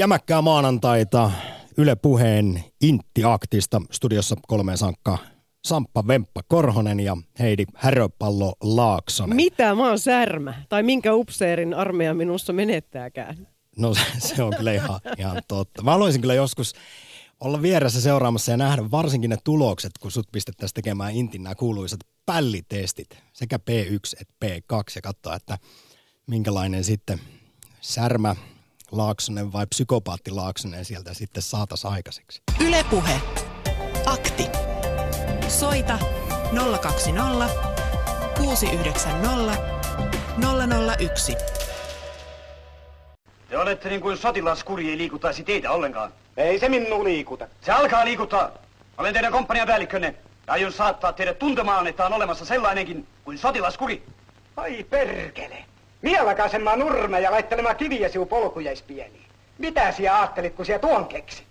Jämäkkää maanantaita Yle Puheen Intti-aktista. Studiossa kolmeen sankka Samppa Vemppa Korhonen ja Heidi Häröpallo Laaksonen. Mitä? Mä oon särmä. Tai minkä upseerin armeija minussa menettääkään? No se on kyllä ihan, ihan totta. Mä haluaisin kyllä joskus olla vieressä seuraamassa ja nähdä varsinkin ne tulokset, kun sut pistettäisiin tekemään Intin nämä kuuluisat pällitestit, sekä P1 että P2 ja katsoa, että minkälainen sitten särmä Laaksonen vai psykopaatti Laaksonen sieltä sitten saatas aikaiseksi. Ylepuhe. Akti. Soita 020 690 001. Te olette niin kuin sotilaskuri ei liikuttaisi teitä ollenkaan. Ei se minun liikuta. Se alkaa liikuttaa. Olen teidän komppanian päällikkönne ja aion saattaa teidät tuntemaan, että on olemassa sellainenkin kuin sotilaskuri. Ai perkele. Mieläkäsemään nurme ja laittelemaan kiviä siu polkujaispieniin. Mitä sinä ajattelit, kun sinä tuon keksit?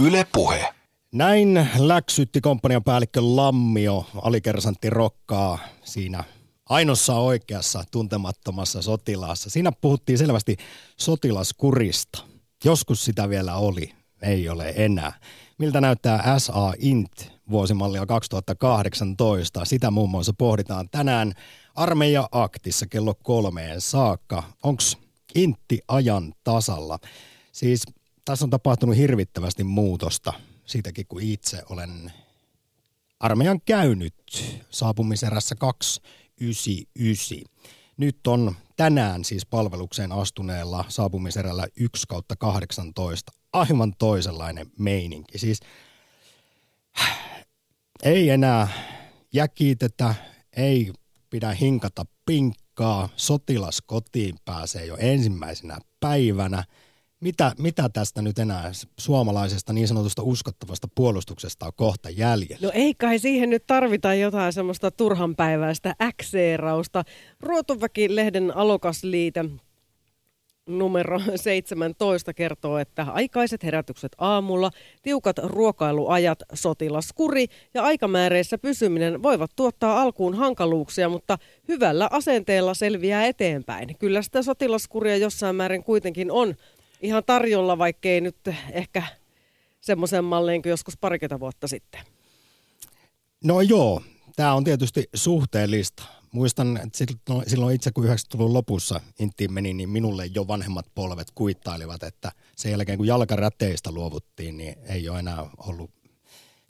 Yle Puhe. Näin läksytti komppanian päällikkö Lammio, alikersantti Rokkaa siinä ainoassa oikeassa tuntemattomassa sotilaassa. Siinä puhuttiin selvästi sotilaskurista. Joskus sitä vielä oli, ei ole enää. Miltä näyttää SA Int vuosimallia 2018? Sitä muun muassa pohditaan tänään Armeija-aktissa kello kolmeen saakka. Onko Intti ajan tasalla? Siis tässä on tapahtunut hirvittävästi muutosta siitäkin, kun itse olen armeijan käynyt saapumiserässä 299. Nyt on tänään siis palvelukseen astuneella saapumiserällä 1 kautta 18 aivan toisenlainen meininki. Siis ei enää jäkitetä, ei pidä hinkata pinkkaa, sotilas kotiin pääsee jo ensimmäisenä päivänä. Mitä, mitä tästä nyt enää suomalaisesta niin sanotusta uskottavasta puolustuksesta on kohta jäljellä? No ei kai siihen nyt tarvita jotain semmoista turhanpäiväistä äkseerausta. Ruotuväki-lehden alokasliite numero 17 kertoo, että aikaiset herätykset aamulla, tiukat ruokailuajat, sotilaskuri ja aikamääreissä pysyminen voivat tuottaa alkuun hankaluuksia, mutta hyvällä asenteella selviää eteenpäin. Kyllä sitä sotilaskuria jossain määrin kuitenkin on ihan tarjolla, vaikkei nyt ehkä semmoisen malliin kuin joskus parikymmentä vuotta sitten. No joo, tämä on tietysti suhteellista muistan, että silloin itse kun 90-luvun lopussa Inttiin meni, niin minulle jo vanhemmat polvet kuittailivat, että sen jälkeen kun jalkaräteistä luovuttiin, niin ei ole enää ollut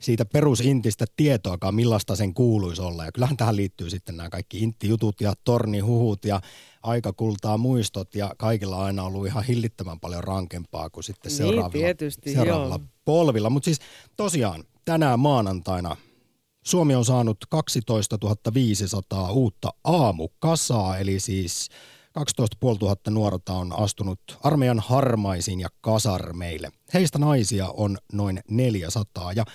siitä perusintistä tietoakaan, millaista sen kuuluisi olla. Ja kyllähän tähän liittyy sitten nämä kaikki inttijutut ja tornihuhut ja aikakultaa muistot ja kaikilla on aina ollut ihan hillittömän paljon rankempaa kuin sitten niin, seuraavilla, tietysti, seuraavilla joo. polvilla. Mutta siis tosiaan tänään maanantaina Suomi on saanut 12 500 uutta aamukasaa, eli siis 12 500 nuorta on astunut armeijan harmaisiin ja kasarmeille. Heistä naisia on noin 400 ja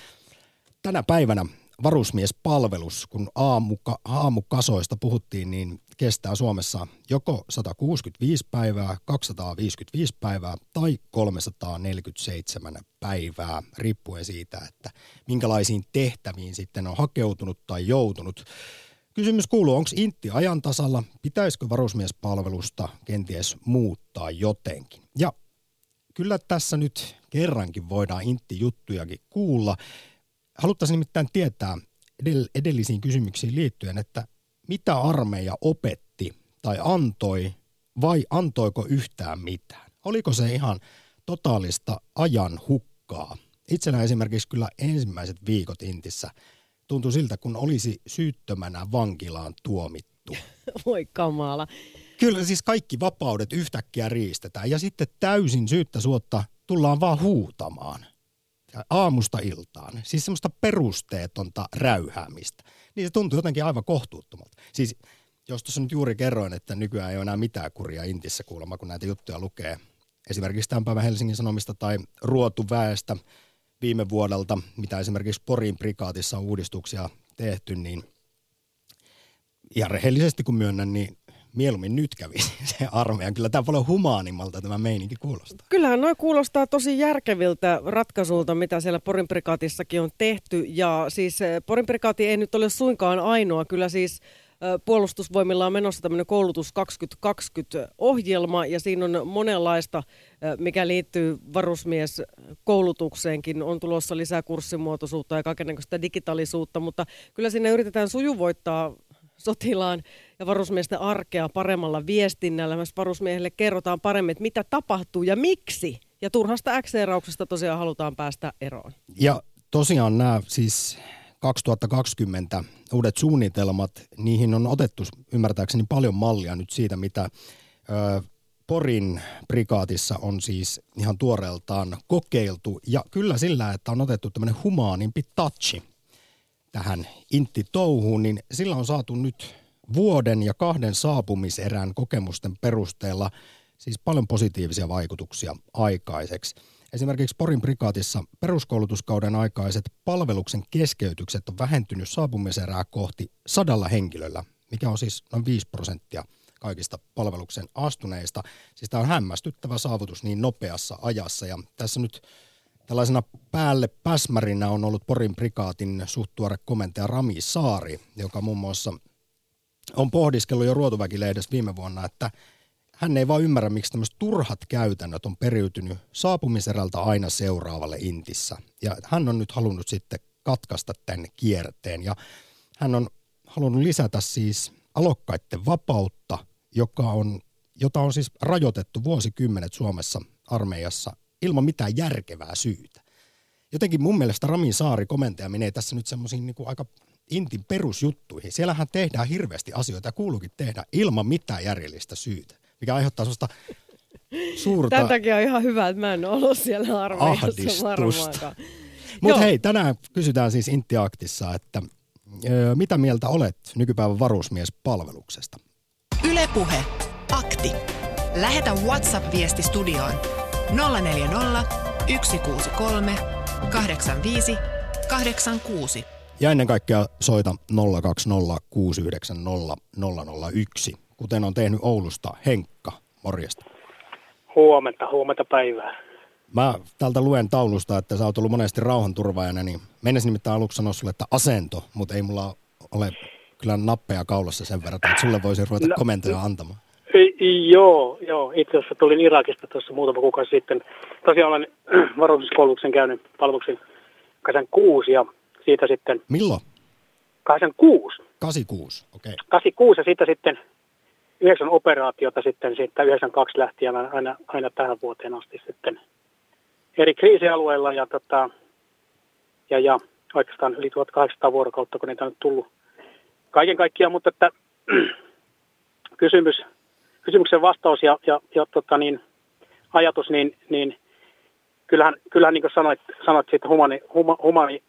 tänä päivänä varusmiespalvelus, kun aamuka, aamukasoista puhuttiin, niin kestää Suomessa joko 165 päivää, 255 päivää tai 347 päivää, riippuen siitä, että minkälaisiin tehtäviin sitten on hakeutunut tai joutunut. Kysymys kuuluu, onko Intti ajan tasalla, pitäisikö varusmiespalvelusta kenties muuttaa jotenkin? Ja kyllä tässä nyt kerrankin voidaan Intti-juttujakin kuulla. Haluttaisiin nimittäin tietää edellisiin kysymyksiin liittyen, että mitä armeija opetti tai antoi vai antoiko yhtään mitään? Oliko se ihan totaalista ajan hukkaa? Itsenä esimerkiksi kyllä ensimmäiset viikot Intissä tuntui siltä, kun olisi syyttömänä vankilaan tuomittu. Voi kamala. Kyllä siis kaikki vapaudet yhtäkkiä riistetään ja sitten täysin syyttä suotta tullaan vaan huutamaan aamusta iltaan. Siis semmoista perusteetonta räyhäämistä. Niin se tuntuu jotenkin aivan kohtuuttomalta. Siis jos tuossa nyt juuri kerroin, että nykyään ei ole enää mitään kuria Intissä kuulemma, kun näitä juttuja lukee. Esimerkiksi tämän päivän Helsingin Sanomista tai Ruotuväestä viime vuodelta, mitä esimerkiksi Porin prikaatissa on uudistuksia tehty, niin ihan rehellisesti kun myönnän, niin mieluummin nyt kävi se armeijan. Kyllä tämä paljon humaanimmalta tämä meininki kuulostaa. Kyllähän noin kuulostaa tosi järkeviltä ratkaisulta, mitä siellä Porin on tehty. Ja siis eh, Porin ei nyt ole suinkaan ainoa. Kyllä siis puolustusvoimilla on menossa tämmöinen koulutus 2020-ohjelma ja siinä on monenlaista, mikä liittyy varusmieskoulutukseenkin. On tulossa lisää kurssimuotoisuutta ja kaikenlaista digitaalisuutta, mutta kyllä sinne yritetään sujuvoittaa sotilaan ja varusmiesten arkea paremmalla viestinnällä. Myös varusmiehelle kerrotaan paremmin, että mitä tapahtuu ja miksi. Ja turhasta äkseerauksesta tosiaan halutaan päästä eroon. Ja tosiaan nämä siis 2020 uudet suunnitelmat, niihin on otettu ymmärtääkseni paljon mallia nyt siitä, mitä ö, Porin prikaatissa on siis ihan tuoreeltaan kokeiltu. Ja kyllä sillä, että on otettu tämmöinen humaanimpi touchi tähän intti-touhuun, niin sillä on saatu nyt vuoden ja kahden saapumiserän kokemusten perusteella siis paljon positiivisia vaikutuksia aikaiseksi. Esimerkiksi Porin prikaatissa peruskoulutuskauden aikaiset palveluksen keskeytykset on vähentynyt saapumiserää kohti sadalla henkilöllä, mikä on siis noin 5 prosenttia kaikista palveluksen astuneista. Siis tämä on hämmästyttävä saavutus niin nopeassa ajassa ja tässä nyt tällaisena päälle päsmärinä on ollut Porin prikaatin suhtuore komentaja Rami Saari, joka muun muassa on pohdiskellut jo Ruotuväkilehdessä viime vuonna, että – hän ei vaan ymmärrä, miksi tämmöiset turhat käytännöt on periytynyt saapumiserältä aina seuraavalle intissä. Ja hän on nyt halunnut sitten katkaista tämän kierteen. Ja hän on halunnut lisätä siis alokkaiden vapautta, joka on, jota on siis rajoitettu vuosikymmenet Suomessa armeijassa ilman mitään järkevää syytä. Jotenkin mun mielestä Ramin Saari komentaja menee tässä nyt semmoisiin niin aika intin perusjuttuihin. Siellähän tehdään hirveästi asioita ja kuuluukin tehdä ilman mitään järjellistä syytä mikä aiheuttaa sellaista suurta Tämän takia on ihan hyvä, että mä en ollut siellä armeijassa varmaankaan. Mutta hei, tänään kysytään siis Intiaktissa, että ö, mitä mieltä olet nykypäivän varusmiespalveluksesta? Ylepuhe Akti. Lähetä WhatsApp-viesti studioon 040 163 85 86. Ja ennen kaikkea soita 020 690 001 kuten on tehnyt Oulusta Henkka. Morjesta. Huomenta, huomenta päivää. Mä täältä luen taulusta, että sä oot ollut monesti rauhanturvaajana, niin mennessä nimittäin aluksi sanoa sulle, että asento, mutta ei mulla ole kyllä nappeja kaulassa sen verran, että sulle voisi ruveta no, komentoja antamaan. Joo, joo. Itse asiassa tulin Irakista tuossa muutama kuukausi sitten. Tosiaan olen varoituskoulutuksen käynyt palveluksen 86 ja siitä sitten... Milloin? 86. 86, okei. Okay. 86 ja siitä sitten yhdeksän operaatiota sitten siitä 92 lähtien aina, aina tähän vuoteen asti sitten eri kriisialueilla ja, tota, ja, ja oikeastaan yli 1800 vuorokautta, kun niitä on nyt tullut kaiken kaikkiaan, mutta että kysymys, kysymyksen vastaus ja, ja, ja tota niin, ajatus, niin, niin kyllähän, kyllähän niin kuin sanoit, sanoit siitä humani, huma, humani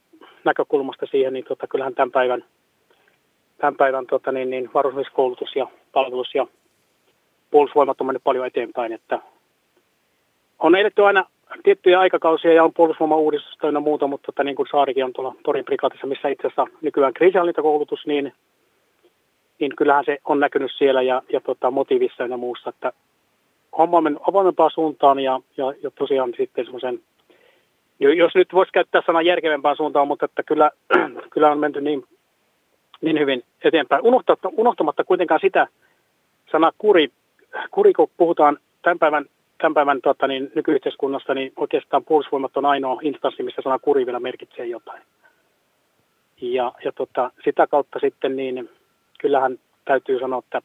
näkökulmasta siihen, niin tota, kyllähän tämän päivän, tämän päivän tota niin, niin varusmieskoulutus ja palvelus ja puolustusvoimat on mennyt paljon eteenpäin, että on edetty aina tiettyjä aikakausia ja on puolustusvoiman uudistusta ja muuta, mutta tota, niin kuin Saarikin on tuolla Porin prikaatissa, missä itse asiassa nykyään kriisihallintakoulutus, niin, niin kyllähän se on näkynyt siellä ja, ja tota, motiivissa ja muussa, että homma on mennyt avoimempaan suuntaan ja, ja, ja tosiaan sitten semmoisen, jos nyt voisi käyttää sanaa järkevämpään suuntaan, mutta että kyllä, kyllä on menty niin niin hyvin eteenpäin. Unohtamatta, unohtamatta kuitenkaan sitä sanaa kuri, kuri kun puhutaan tämän päivän, tämän päivän tota, niin, nykyyhteiskunnasta, niin oikeastaan puolustusvoimat on ainoa instanssi, missä sana kuri vielä merkitsee jotain. Ja, ja tota, sitä kautta sitten niin kyllähän täytyy sanoa, että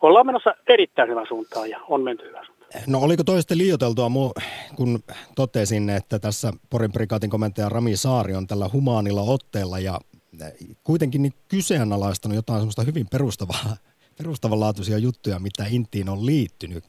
ollaan menossa erittäin hyvän suuntaan ja on menty hyvän suuntaan. No oliko toista liioteltua, kun totesin, että tässä Porin prikaatin komentaja Rami Saari on tällä humaanilla otteella ja kuitenkin niin kyseenalaistanut jotain semmoista hyvin perustavaa, perustavanlaatuisia juttuja, mitä Intiin on liittynyt,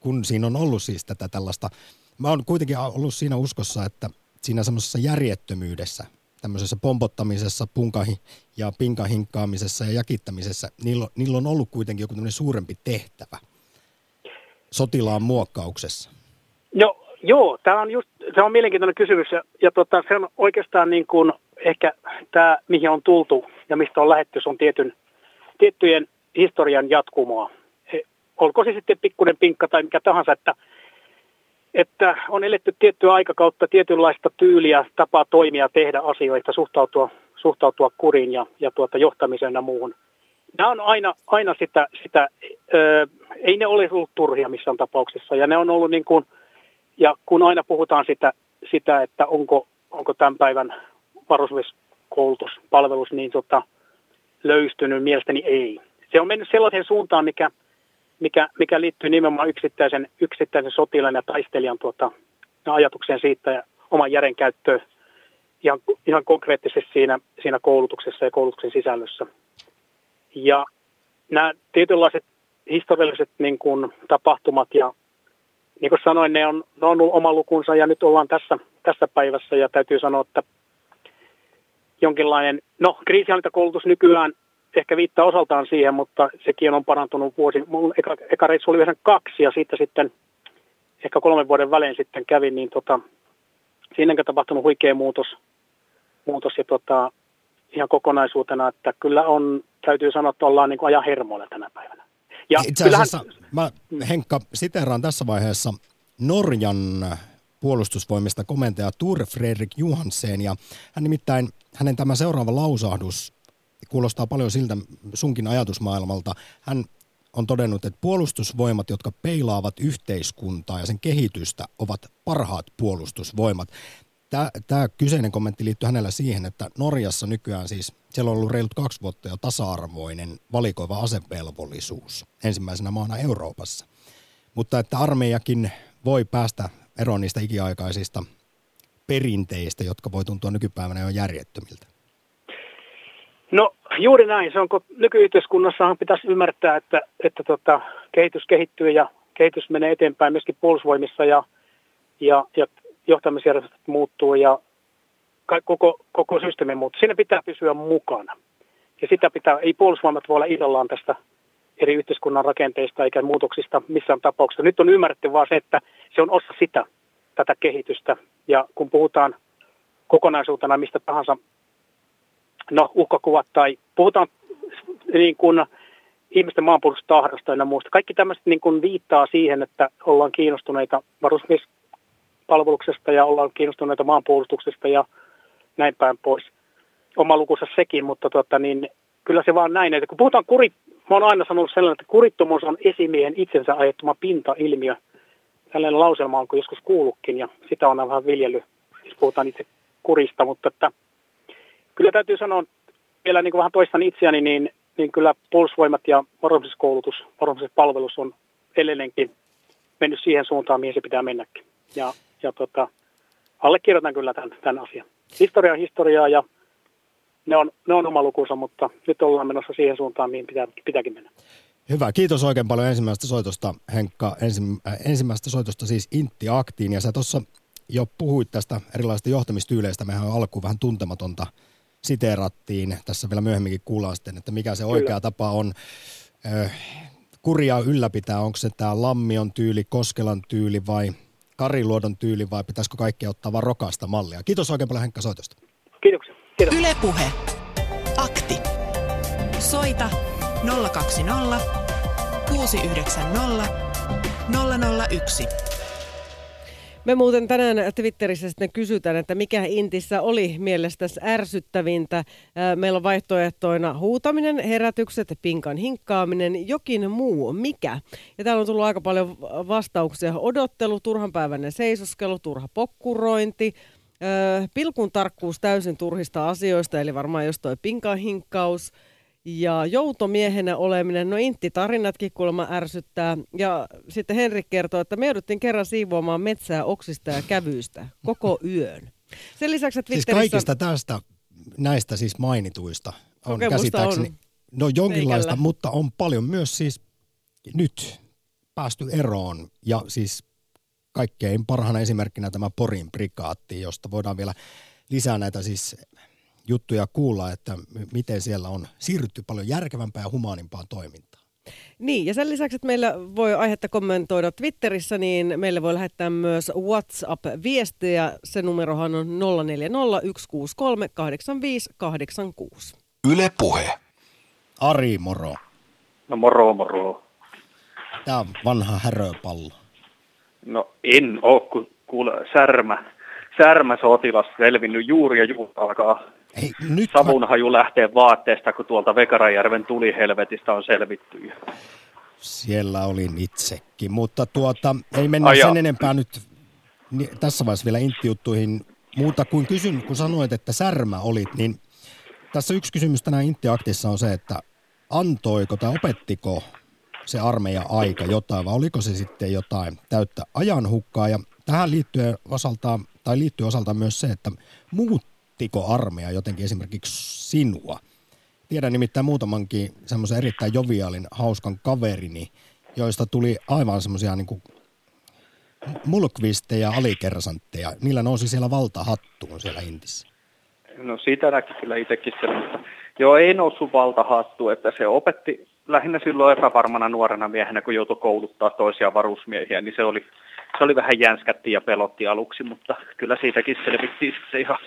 kun siinä on ollut siis tätä tällaista, mä oon kuitenkin ollut siinä uskossa, että siinä semmoisessa järjettömyydessä, tämmöisessä pompottamisessa, punkahi ja pinkahinkkaamisessa ja jakittamisessa, niillä, niillä on ollut kuitenkin joku suurempi tehtävä sotilaan muokkauksessa. Joo, joo tämä on just, se on mielenkiintoinen kysymys ja, ja tota, se on oikeastaan niin kuin ehkä tämä, mihin on tultu ja mistä on lähetty, on tietyn, tiettyjen historian jatkumoa. E, olko se sitten pikkuinen pinkka tai mikä tahansa, että, että on eletty tiettyä aikakautta, tietynlaista tyyliä, tapaa toimia, tehdä asioita, suhtautua, suhtautua kuriin ja, ja tuota johtamiseen ja muuhun. Nämä on aina, aina sitä, sitä ö, ei ne ole ollut turhia missään tapauksessa. Ja ne on ollut niin kuin, ja kun aina puhutaan sitä, sitä että onko, onko tämän päivän varusmieskoulutuspalvelus niin tota, löystynyt, mielestäni ei. Se on mennyt sellaiseen suuntaan, mikä, mikä, mikä liittyy nimenomaan yksittäisen, yksittäisen sotilaan ja taistelijan tuota, ajatukseen siitä ja oman järjen käyttöön ihan, ihan konkreettisesti siinä, siinä koulutuksessa ja koulutuksen sisällössä. Ja nämä tietynlaiset historialliset niin kuin, tapahtumat ja niin kuin sanoin, ne on, ne on ollut oma lukunsa ja nyt ollaan tässä, tässä päivässä ja täytyy sanoa, että jonkinlainen, no kriisihallintakoulutus nykyään ehkä viittaa osaltaan siihen, mutta sekin on parantunut vuosi. Mun eka, eka reissu oli 92 ja siitä sitten ehkä kolmen vuoden välein sitten kävin, niin tota, siinäkin tapahtunut huikea muutos, muutos ja tota, ihan kokonaisuutena, että kyllä on, täytyy sanoa, että ollaan niin kuin ajan hermoilla tänä päivänä. Ja Itse asiassa kyllähän... mä, Henkka, siteraan tässä vaiheessa Norjan puolustusvoimista komentaja Tur Fredrik Johansen ja hän nimittäin, hänen tämä seuraava lausahdus kuulostaa paljon siltä sunkin ajatusmaailmalta. Hän on todennut, että puolustusvoimat, jotka peilaavat yhteiskuntaa ja sen kehitystä, ovat parhaat puolustusvoimat. Tämä kyseinen kommentti liittyy hänellä siihen, että Norjassa nykyään siis, siellä on ollut reilut kaksi vuotta jo tasa-arvoinen valikoiva asevelvollisuus ensimmäisenä maana Euroopassa. Mutta että armeijakin voi päästä eroon niistä ikiaikaisista perinteistä, jotka voi tuntua nykypäivänä jo järjettömiltä. No juuri näin. Se on, kun nykyyhteiskunnassahan pitäisi ymmärtää, että, että tota, kehitys kehittyy ja kehitys menee eteenpäin myöskin puolustusvoimissa ja, ja, ja johtamisjärjestelmät muuttuu ja koko, koko systeemi muuttuu. Siinä pitää pysyä mukana. Ja sitä pitää, ei puolustusvoimat voi olla irrallaan tästä eri yhteiskunnan rakenteista eikä muutoksista missään tapauksessa. Nyt on ymmärretty vaan se, että se on osa sitä, tätä kehitystä. Ja kun puhutaan kokonaisuutena mistä tahansa no, uhkakuvat tai puhutaan niin kuin ihmisten maanpuolustustahdosta ja muusta. Kaikki tämmöiset niin kuin viittaa siihen, että ollaan kiinnostuneita varusmiespalveluksesta ja ollaan kiinnostuneita maanpuolustuksesta ja näin päin pois. Oma lukunsa sekin, mutta tota, niin, kyllä se vaan näin, että kun puhutaan kurit, mä oon aina sanonut sellainen, että kurittomuus on esimiehen itsensä ajattuma pintailmiö. Tällainen lauselma on joskus kuullutkin ja sitä on vähän viljellyt, siis puhutaan itse kurista, mutta että kyllä täytyy sanoa, vielä niin kuin vähän toistan itseäni, niin, niin kyllä puolustusvoimat ja varoituskoulutus, palvelus on edelleenkin mennyt siihen suuntaan, mihin se pitää mennäkin. Ja, ja tota, allekirjoitan kyllä tämän, tämän asian. Historia on historiaa ja ne on, ne on oma lukunsa, mutta nyt ollaan menossa siihen suuntaan, mihin pitää, pitääkin mennä. Hyvä, kiitos oikein paljon ensimmäisestä soitosta, Henkka. Ensi, äh, ensimmäisestä soitosta siis Intti Aktiin. Ja sä tuossa jo puhuit tästä erilaisista johtamistyyleistä. Mehän on alkuun vähän tuntematonta siteerattiin. Tässä vielä myöhemminkin kuullaan sitten, että mikä se oikea Kyllä. tapa on äh, kuria ylläpitää. Onko se tämä Lammion tyyli, Koskelan tyyli vai Kariluodon tyyli vai pitäisikö kaikki ottaa vaan rokasta mallia? Kiitos oikein paljon Henkka soitosta. Kiitoksia. Kiitos. Yle Puhe. Akti. Soita 020 690 001. Me muuten tänään Twitterissä sitten kysytään, että mikä Intissä oli mielestäsi ärsyttävintä. Meillä on vaihtoehtoina huutaminen, herätykset, pinkan hinkkaaminen, jokin muu, mikä. Ja täällä on tullut aika paljon vastauksia. Odottelu, turhanpäiväinen seisoskelu, turha pokkurointi, pilkun tarkkuus täysin turhista asioista, eli varmaan jos toi pinkan hinkkaus – ja joutomiehenä oleminen, no Intti-tarinatkin kuulemma ärsyttää. Ja sitten Henrik kertoo, että me jouduttiin kerran siivoamaan metsää oksista ja kävyistä koko yön. Sen lisäksi, että Siis kaikista tästä, näistä siis mainituista on käsittääkseni, on. no jonkinlaista, Meikällä. mutta on paljon myös siis nyt päästy eroon. Ja siis kaikkein parhaana esimerkkinä tämä Porin prikaatti, josta voidaan vielä lisää näitä siis juttuja kuulla, että miten siellä on siirrytty paljon järkevämpään ja humaanimpaan toimintaan. Niin, ja sen lisäksi, että meillä voi aihetta kommentoida Twitterissä, niin meille voi lähettää myös WhatsApp-viestejä. Se numerohan on 0401638586. Yle Puhe. Ari, moro. No moro, moro. Tämä on vanha häröpallo. No en ole, kun kuule särmä, särmä sotilas selvinnyt juuri ja juuri alkaa Ei, nyt savunhaju lähtee vaatteesta, kun tuolta Vekarajärven tulihelvetistä on selvitty. Siellä olin itsekin, mutta tuota, ei mennä Ai sen enempää nyt tässä vaiheessa vielä intti-juttuihin. Muuta kuin kysyn, kun sanoit, että särmä olit, niin tässä yksi kysymys tänään Intti-aktissa on se, että antoiko tai opettiko se armeija aika jotain vai oliko se sitten jotain täyttä ajanhukkaa ja tähän liittyy osaltaan, tai liittyy osaltaan myös se, että muuttiko armeija jotenkin esimerkiksi sinua? Tiedän nimittäin muutamankin semmoisen erittäin joviaalin, hauskan kaverini, joista tuli aivan semmoisia niin kuin mulkvisteja, alikersantteja. Niillä nousi siellä valtahattuun siellä Intissä. No siitä näki kyllä itsekin sen, joo, ei noussut valtahattu, että se opetti lähinnä silloin epävarmana nuorena miehenä, kun joutui kouluttaa toisia varusmiehiä, niin se oli, se oli vähän jänskätti ja pelotti aluksi, mutta kyllä siitäkin selvittiin sitten ihan,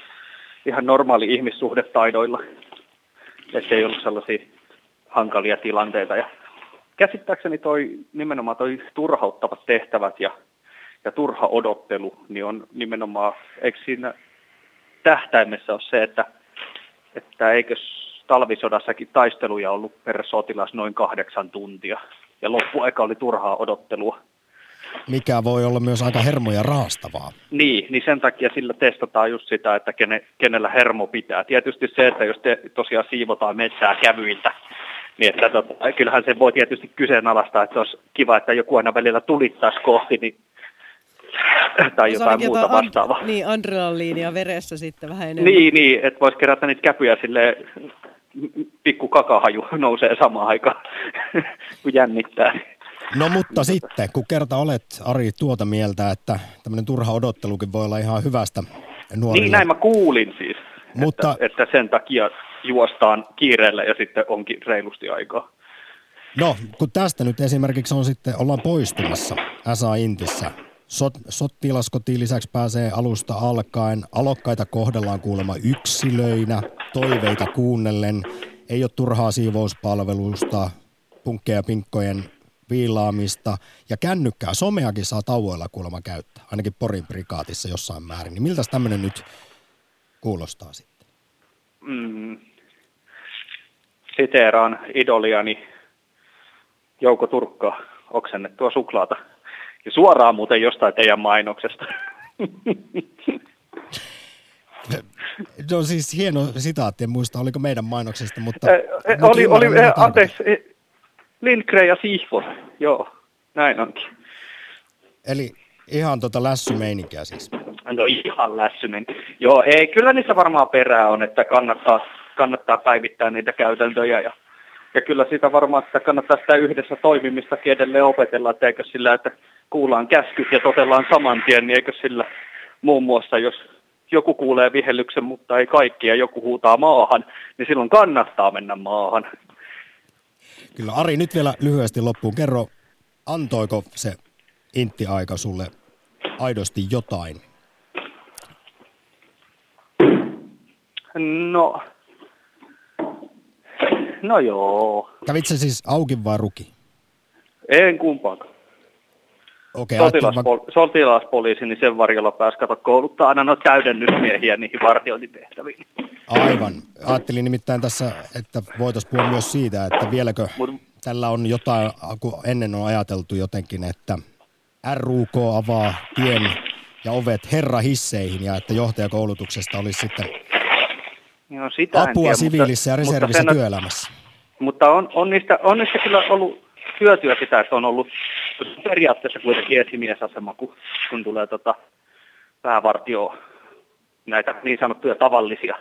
ihan normaali ihmissuhdetaidoilla, että ei ollut sellaisia hankalia tilanteita. Ja käsittääkseni toi, nimenomaan toi turhauttavat tehtävät ja, ja turha odottelu, niin on nimenomaan, eikö siinä tähtäimessä ole se, että, että eikö talvisodassakin taisteluja ollut per sotilas noin kahdeksan tuntia. Ja loppuaika oli turhaa odottelua. Mikä voi olla myös aika hermoja raastavaa. Niin, niin sen takia sillä testataan just sitä, että kene, kenellä hermo pitää. Tietysti se, että jos te tosiaan siivotaan metsää kävyiltä, niin että tota, kyllähän se voi tietysti kyseenalaistaa, että olisi kiva, että joku aina välillä tulittaisi kohti, niin, tai Se jotain muuta jotain vastaavaa. An- niin, adrenaliinia veressä sitten vähän enemmän. Niin, niin, että voisi kerätä niitä käpyjä sille pikku kakahaju nousee samaan aikaan, kun jännittää. No mutta sitten, kun kerta olet Ari tuota mieltä, että tämmöinen turha odottelukin voi olla ihan hyvästä nuorille. Niin näin mä kuulin siis, Mutta- että, että sen takia juostaan kiireellä ja sitten onkin reilusti aikaa. No, kun tästä nyt esimerkiksi on sitten, ollaan poistumassa SA Intissä. Sot, sottilaskotiin lisäksi pääsee alusta alkaen. Alokkaita kohdellaan kuulemma yksilöinä, toiveita kuunnellen. Ei ole turhaa siivouspalvelusta, punkkeja ja pinkkojen viilaamista. Ja kännykkää, someakin saa tauoilla kuulemma käyttää, ainakin Porin prikaatissa jossain määrin. Niin miltä tämmöinen nyt kuulostaa sitten? Mm. Siteeraan idoliani Jouko Turkkaa oksennettua suklaata. Ja suoraan muuten jostain teidän mainoksesta. No siis hieno sitaatti, en muista oliko meidän mainoksesta, mutta... Eh, oli, oli, mitä eh, anteeksi, eh, Lindgren ja Sihvonen, joo, näin onkin. Eli ihan tota lässymeininkiä siis. No ihan lässynen. Joo, ei, kyllä niissä varmaan perää on, että kannattaa, kannattaa päivittää niitä käytäntöjä ja, ja kyllä sitä varmaan, että kannattaa sitä yhdessä toimimistakin edelleen opetella, että eikö sillä, että kuullaan käskyt ja totellaan saman tien, niin eikö sillä muun muassa, jos joku kuulee vihellyksen, mutta ei kaikki ja joku huutaa maahan, niin silloin kannattaa mennä maahan. Kyllä Ari, nyt vielä lyhyesti loppuun. Kerro, antoiko se intti-aika sulle aidosti jotain? No, no joo, Kävit se siis auki vai ruki? en kumpaakaan. Vaan- Sotilaspol- sotilaspoliisi, niin sen varjolla pääsi kato kouluttaa aina no täydennysmiehiä niihin vartiointitehtäviin. Aivan. Ajattelin nimittäin tässä, että voitaisiin puhua myös siitä, että vieläkö Mut- tällä on jotain, kun ennen on ajateltu jotenkin, että RUK avaa tien ja ovet herrahisseihin ja että johtajakoulutuksesta olisi sitten No, sitä apua tiedä, siviilissä ja mutta- mutta reservissä sen- työelämässä. Mutta on, on, niistä, on niistä kyllä ollut hyötyä sitä, että on ollut periaatteessa kuitenkin esimiesasema, kun, kun tulee tota päävartio näitä niin sanottuja tavallisia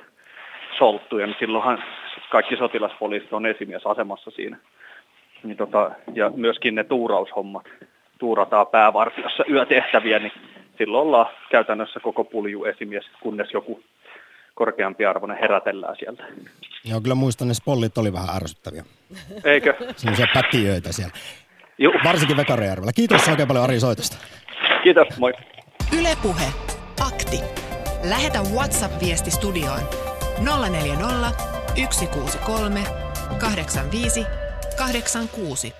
solttuja, niin silloinhan kaikki sotilaspoliisit on esimiesasemassa siinä. Niin tota, ja myöskin ne tuuraushommat, tuurataan päävartiossa yötehtäviä, niin silloin ollaan käytännössä koko pulju esimies, kunnes joku korkeampi arvoinen herätellään sieltä. Joo, kyllä muistan, ne spollit oli vähän ärsyttäviä. Eikö? Sellaisia pätiöitä siellä. Juu. Varsinkin Vekarijärvellä. Kiitos oikein paljon Ari soitosta. Kiitos, moi. Ylepuhe Akti. Lähetä WhatsApp-viesti studioon 040 163 85 86.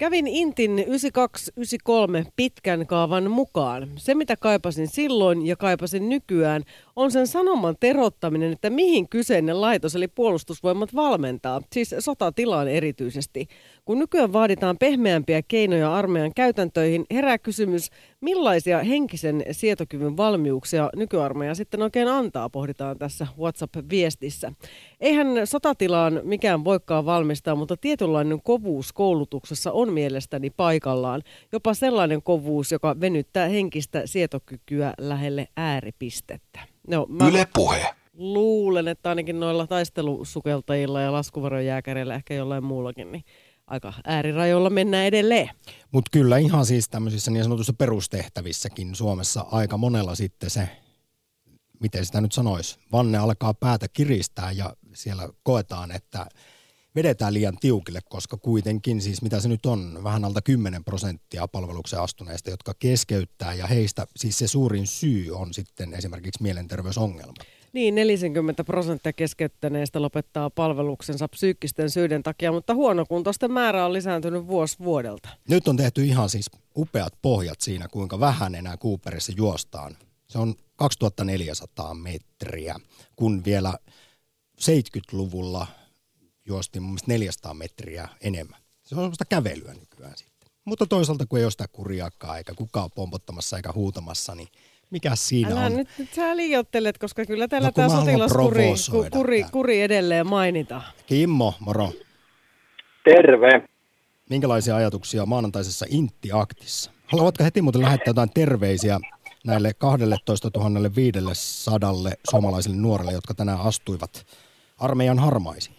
Kävin Intin 92-93 pitkän kaavan mukaan. Se, mitä kaipasin silloin ja kaipasin nykyään, on sen sanoman terottaminen, että mihin kyseinen laitos eli puolustusvoimat valmentaa, siis sotatilaan erityisesti. Kun nykyään vaaditaan pehmeämpiä keinoja armeijan käytäntöihin, herää kysymys, millaisia henkisen sietokyvyn valmiuksia nykyarmeija sitten oikein antaa, pohditaan tässä WhatsApp-viestissä. Eihän sotatilaan mikään voikaan valmistaa, mutta tietynlainen kovuus koulutuksessa on mielestäni paikallaan. Jopa sellainen kovuus, joka venyttää henkistä sietokykyä lähelle ääripistettä. No, mä Yle Puhe. luulen, että ainakin noilla taistelusukeltajilla ja laskuvarojääkäreillä, ehkä jollain muullakin, niin aika äärirajoilla mennään edelleen. Mutta kyllä ihan siis tämmöisissä niin sanotuissa perustehtävissäkin Suomessa aika monella sitten se, miten sitä nyt sanoisi, vanne alkaa päätä kiristää ja siellä koetaan, että vedetään liian tiukille, koska kuitenkin siis mitä se nyt on, vähän alta 10 prosenttia palveluksen astuneista, jotka keskeyttää ja heistä siis se suurin syy on sitten esimerkiksi mielenterveysongelma. Niin, 40 prosenttia keskeyttäneistä lopettaa palveluksensa psyykkisten syiden takia, mutta huonokuntoisten määrä on lisääntynyt vuosi vuodelta. Nyt on tehty ihan siis upeat pohjat siinä, kuinka vähän enää Cooperissa juostaan. Se on 2400 metriä, kun vielä 70-luvulla juostiin mun mielestä 400 metriä enemmän. Se on semmoista kävelyä nykyään sitten. Mutta toisaalta kun ei ole sitä kuriakaan eikä kukaan pompottamassa eikä huutamassa, niin mikä siinä Älä on? nyt, nyt sä liiottelet, koska kyllä täällä No, tämä sotilaskuri kuri, tää. kuri edelleen mainitaan. Kimmo, moro. Terve. Minkälaisia ajatuksia maanantaisessa Intti-aktissa? Haluatko heti muuten lähettää jotain terveisiä näille 12 500 suomalaisille nuorelle, jotka tänään astuivat armeijan harmaisiin?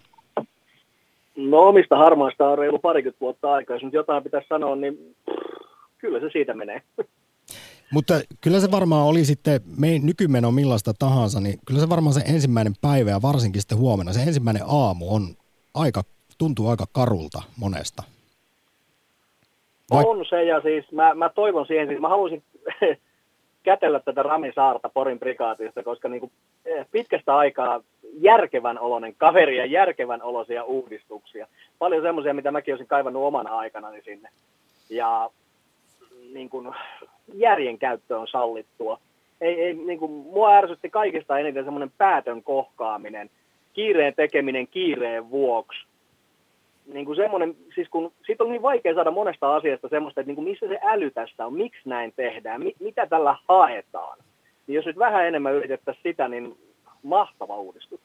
No omista harmaista on reilu parikymmentä vuotta aikaa. Jos nyt jotain pitäisi sanoa, niin kyllä se siitä menee. Mutta kyllä se varmaan oli sitten, me nykymeno millaista tahansa, niin kyllä se varmaan se ensimmäinen päivä ja varsinkin sitten huomenna, se ensimmäinen aamu on aika, tuntuu aika karulta monesta. Vaik- On se ja siis mä, mä toivon siihen, siis mä haluaisin kätellä tätä Rami Saarta Porin prikaatista, koska niin kuin pitkästä aikaa järkevän oloinen kaveri ja järkevän oloisia uudistuksia. Paljon semmoisia, mitä mäkin olisin kaivannut omana aikanani sinne. Ja niin kuin, järjen käyttö on sallittua. Ei, ei, niin kuin, mua ärsytti kaikista eniten semmoinen päätön kohkaaminen, kiireen tekeminen kiireen vuoksi. Niin kuin semmoinen, siis kun, siitä on niin vaikea saada monesta asiasta semmoista, että niin kuin missä se äly tässä on, miksi näin tehdään, mi, mitä tällä haetaan. Niin jos nyt vähän enemmän yritettäisiin sitä, niin mahtava uudistus.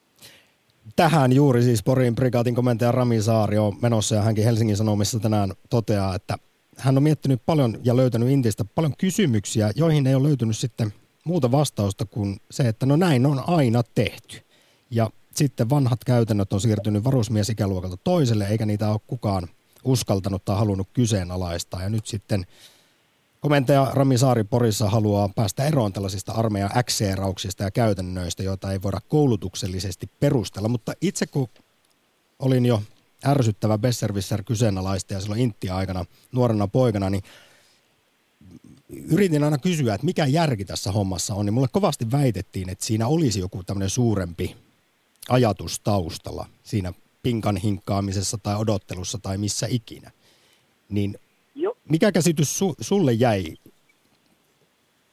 Tähän juuri siis Porin prikaatin komentaja Rami Saari on menossa ja hänkin Helsingin Sanomissa tänään toteaa, että hän on miettinyt paljon ja löytänyt Intistä paljon kysymyksiä, joihin ei ole löytynyt sitten muuta vastausta kuin se, että no näin on aina tehty. Ja sitten vanhat käytännöt on siirtynyt varusmiesikäluokalta toiselle, eikä niitä ole kukaan uskaltanut tai halunnut kyseenalaistaa. Ja nyt sitten komentaja Rami Saari Porissa haluaa päästä eroon tällaisista armeijan äkseerauksista ja käytännöistä, joita ei voida koulutuksellisesti perustella. Mutta itse kun olin jo ärsyttävä Besserwisser kyseenalaistaja silloin Intti-aikana nuorena poikana, niin yritin aina kysyä, että mikä järki tässä hommassa on, niin mulle kovasti väitettiin, että siinä olisi joku tämmöinen suurempi ajatus taustalla siinä pinkan hinkkaamisessa tai odottelussa tai missä ikinä. Niin Jo, mikä käsitys su, sulle jäi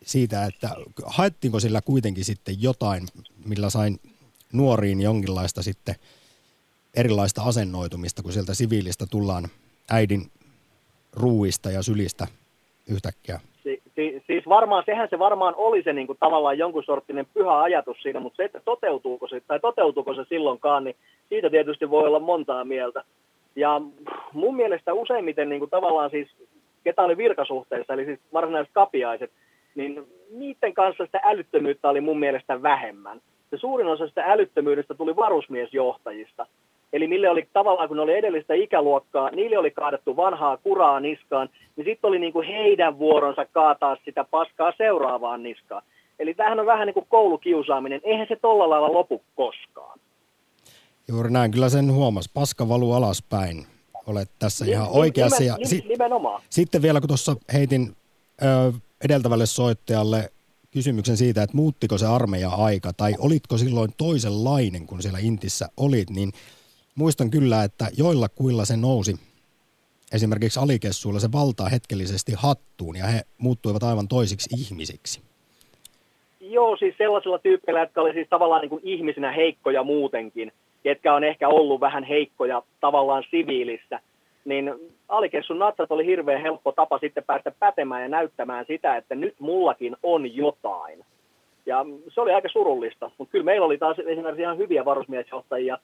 siitä, että haettiinko sillä kuitenkin sitten jotain, millä sain nuoriin jonkinlaista sitten erilaista asennoitumista, kun sieltä siviilistä tullaan äidin ruuista ja sylistä yhtäkkiä? si, si, siis varmaan, sehän se varmaan oli se niin kuin, tavallaan jonkun sorttinen pyhä ajatus siinä, mutta se, että toteutuuko se, tai toteutuuko se silloinkaan, niin siitä tietysti voi olla montaa mieltä. Ja mun mielestä useimmiten niin kuin, tavallaan siis, ketä oli virkasuhteessa, eli siis varsinaiset kapiaiset, niin niiden kanssa sitä älyttömyyttä oli mun mielestä vähemmän. Se suurin osa sitä älyttömyydestä tuli varusmiesjohtajista. Eli mille oli tavallaan, kun ne oli edellistä ikäluokkaa, niille oli kaadettu vanhaa kuraa niskaan, niin sitten oli niinku heidän vuoronsa kaataa sitä paskaa seuraavaan niskaan. Eli tämähän on vähän niin kuin koulukiusaaminen. Eihän se tolla lailla lopu koskaan. Juuri näin, kyllä sen huomas. Paska valuu alaspäin. Olet tässä ihan oikeassa. Ja Nimen, si- nimenomaan. sitten vielä kun tuossa heitin ö, edeltävälle soittajalle kysymyksen siitä, että muuttiko se armeija aika tai olitko silloin toisenlainen, kun siellä Intissä olit, niin muistan kyllä, että joilla kuilla se nousi esimerkiksi alikessuilla se valtaa hetkellisesti hattuun ja he muuttuivat aivan toisiksi ihmisiksi. Joo, siis sellaisilla tyyppeillä, jotka oli siis tavallaan niin kuin ihmisinä heikkoja muutenkin, ketkä on ehkä ollut vähän heikkoja tavallaan siviilissä, niin alikessun natsat oli hirveän helppo tapa sitten päästä pätemään ja näyttämään sitä, että nyt mullakin on jotain. Ja se oli aika surullista, mutta kyllä meillä oli taas esimerkiksi ihan hyviä varusmiesjohtajia,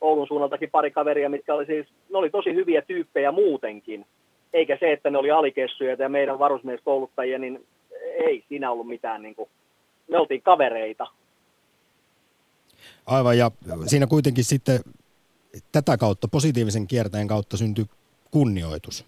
Oulun suunnaltakin pari kaveria, mitkä oli siis, ne oli tosi hyviä tyyppejä muutenkin. Eikä se, että ne oli alikessuja ja meidän varusmieskouluttajia, niin ei siinä ollut mitään, niin kuin, me oltiin kavereita. Aivan, ja siinä kuitenkin sitten tätä kautta, positiivisen kierteen kautta syntyi kunnioitus.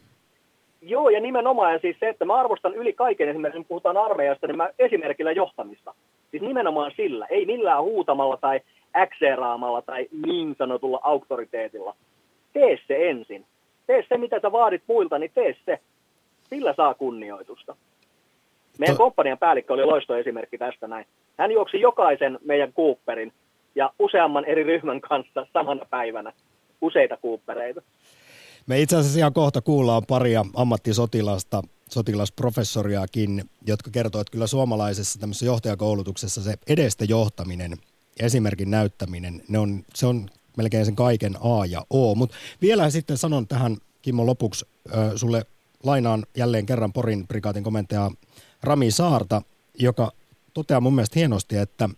Joo, ja nimenomaan ja siis se, että mä arvostan yli kaiken, esimerkiksi kun puhutaan armeijasta, niin mä esimerkillä johtamista. Siis nimenomaan sillä, ei millään huutamalla tai äkseeraamalla tai niin sanotulla auktoriteetilla. Tee se ensin. Tee se, mitä sä vaadit muilta, niin tee se. Sillä saa kunnioitusta. Meidän to... komppanian päällikkö oli loistoesimerkki tästä näin. Hän juoksi jokaisen meidän Cooperin ja useamman eri ryhmän kanssa samana päivänä useita Coopereita. Me itse asiassa ihan kohta kuullaan paria ammattisotilasta, sotilasprofessoriakin, jotka kertoo, että kyllä suomalaisessa tämmöisessä johtajakoulutuksessa se edestä johtaminen ja esimerkin näyttäminen, ne on, se on melkein sen kaiken A ja O. Mutta vielä sitten sanon tähän Kimmo lopuksi äh, sulle lainaan jälleen kerran Porin prikaatin komentaja Rami Saarta, joka toteaa mun mielestä hienosti, että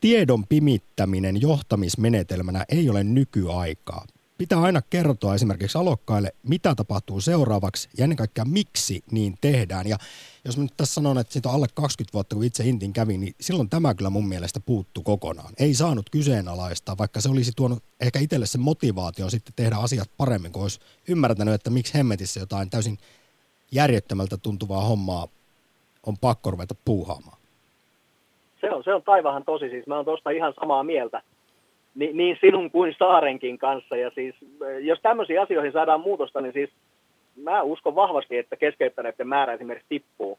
tiedon pimittäminen johtamismenetelmänä ei ole nykyaikaa pitää aina kertoa esimerkiksi alokkaille, mitä tapahtuu seuraavaksi ja ennen kaikkea miksi niin tehdään. Ja jos mä nyt tässä sanon, että siitä on alle 20 vuotta, kun itse Intin kävin, niin silloin tämä kyllä mun mielestä puuttu kokonaan. Ei saanut kyseenalaistaa, vaikka se olisi tuonut ehkä itselle se motivaatio sitten tehdä asiat paremmin, kun olisi ymmärtänyt, että miksi hemmetissä jotain täysin järjettömältä tuntuvaa hommaa on pakko ruveta puuhaamaan. Se on, se on taivahan tosi, siis mä oon tuosta ihan samaa mieltä niin, niin sinun kuin Saarenkin kanssa. Ja siis, jos tämmöisiin asioihin saadaan muutosta, niin siis mä uskon vahvasti, että keskeyttäneiden määrä esimerkiksi tippuu.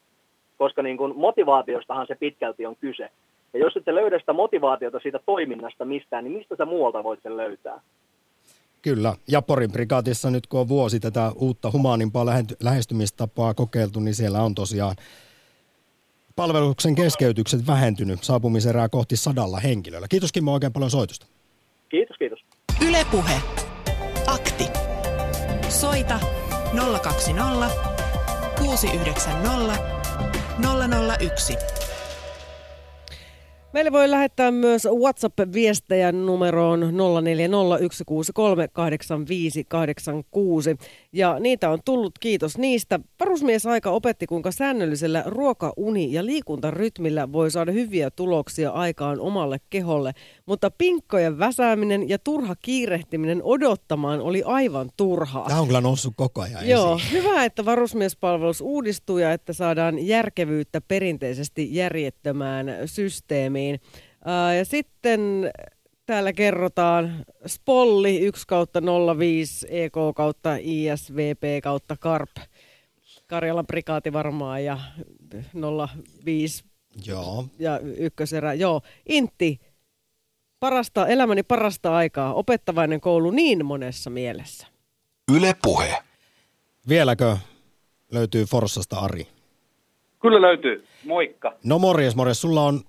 Koska niin kuin motivaatiostahan se pitkälti on kyse. Ja jos et löydä sitä motivaatiota siitä toiminnasta mistään, niin mistä sä muualta voit sen löytää? Kyllä, ja Porin prikaatissa nyt kun on vuosi tätä uutta humaanimpaa lähestymistapaa kokeiltu, niin siellä on tosiaan palveluksen keskeytykset vähentynyt saapumiserää kohti sadalla henkilöllä. Kiitos Kimmo oikein paljon soitusta. Kiitos, kiitos. Ylepuhe. Akti. Soita 020 690 001. Meille voi lähettää myös WhatsApp-viestejä numeroon 0401638586. Ja niitä on tullut, kiitos niistä. Varusmiesaika opetti, kuinka säännöllisellä ruoka-, uni- ja liikuntarytmillä voi saada hyviä tuloksia aikaan omalle keholle. Mutta pinkkojen väsääminen ja turha kiirehtiminen odottamaan oli aivan turhaa. Tämä on kyllä noussut koko ajan Joo, esiin. hyvä, että varusmiespalvelus uudistuu ja että saadaan järkevyyttä perinteisesti järjettömään systeemiin ja sitten täällä kerrotaan Spolli 1 kautta 05 EK kautta ISVP kautta KARP. Karjalan prikaati varmaan ja 05 Joo. ja ykköserä. Joo, Intti, parasta, elämäni parasta aikaa, opettavainen koulu niin monessa mielessä. Yle Puhe. Vieläkö löytyy Forssasta Ari? Kyllä löytyy. Moikka. No morjes, morjes. Sulla on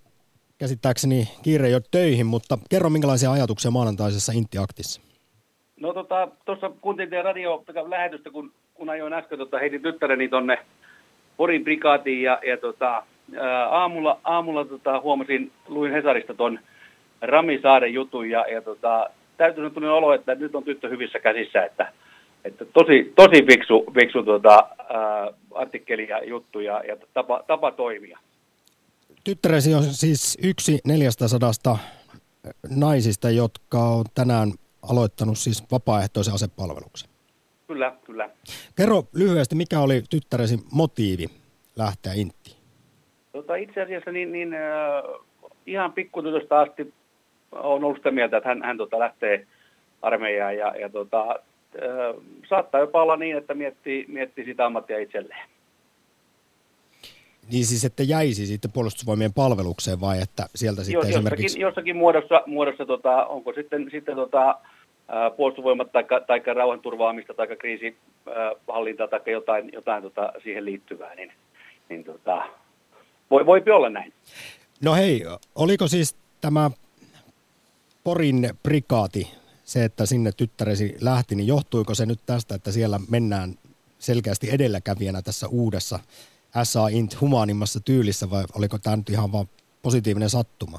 käsittääkseni kiire jo töihin, mutta kerro minkälaisia ajatuksia maanantaisessa Intti-aktissa? No tota, tuossa kuuntelin radio-lähetystä, kun, kun ajoin äsken, tota, heitin tyttäreni tuonne Porin prikaatiin ja, ja tota, aamulla, aamulla tota, huomasin, luin Hesarista tuon Rami Saaren jutun ja, ja tota, täytyy sanoa olo, että nyt on tyttö hyvissä käsissä, että, että tosi, tosi fiksu, fiksu tota, ää, artikkeli ja juttu ja, ja tapa, tapa toimia. Tyttäresi on siis yksi 400 naisista, jotka on tänään aloittanut siis vapaaehtoisen asepalveluksen. Kyllä, kyllä. Kerro lyhyesti, mikä oli tyttäresi motiivi lähteä Inttiin? Tota, itse asiassa niin, niin äh, ihan pikkutytöstä asti on ollut sitä mieltä, että hän, hän tota, lähtee armeijaan ja, ja tota, äh, saattaa jopa olla niin, että miettii, miettii sitä ammattia itselleen. Niin siis, että jäisi sitten puolustusvoimien palvelukseen vai että sieltä sitten jossakin, esimerkiksi... Jossakin muodossa, muodossa tota, onko sitten, sitten tota, puolustusvoimat tai, tai rauhanturvaamista tai kriisi, hallintaa tai jotain, jotain tota, siihen liittyvää, niin, niin tota, voi, voi olla näin. No hei, oliko siis tämä Porin prikaati, se, että sinne tyttäresi lähti, niin johtuiko se nyt tästä, että siellä mennään selkeästi edelläkävijänä tässä uudessa SA Int humaanimmassa tyylissä vai oliko tämä nyt ihan vaan positiivinen sattuma?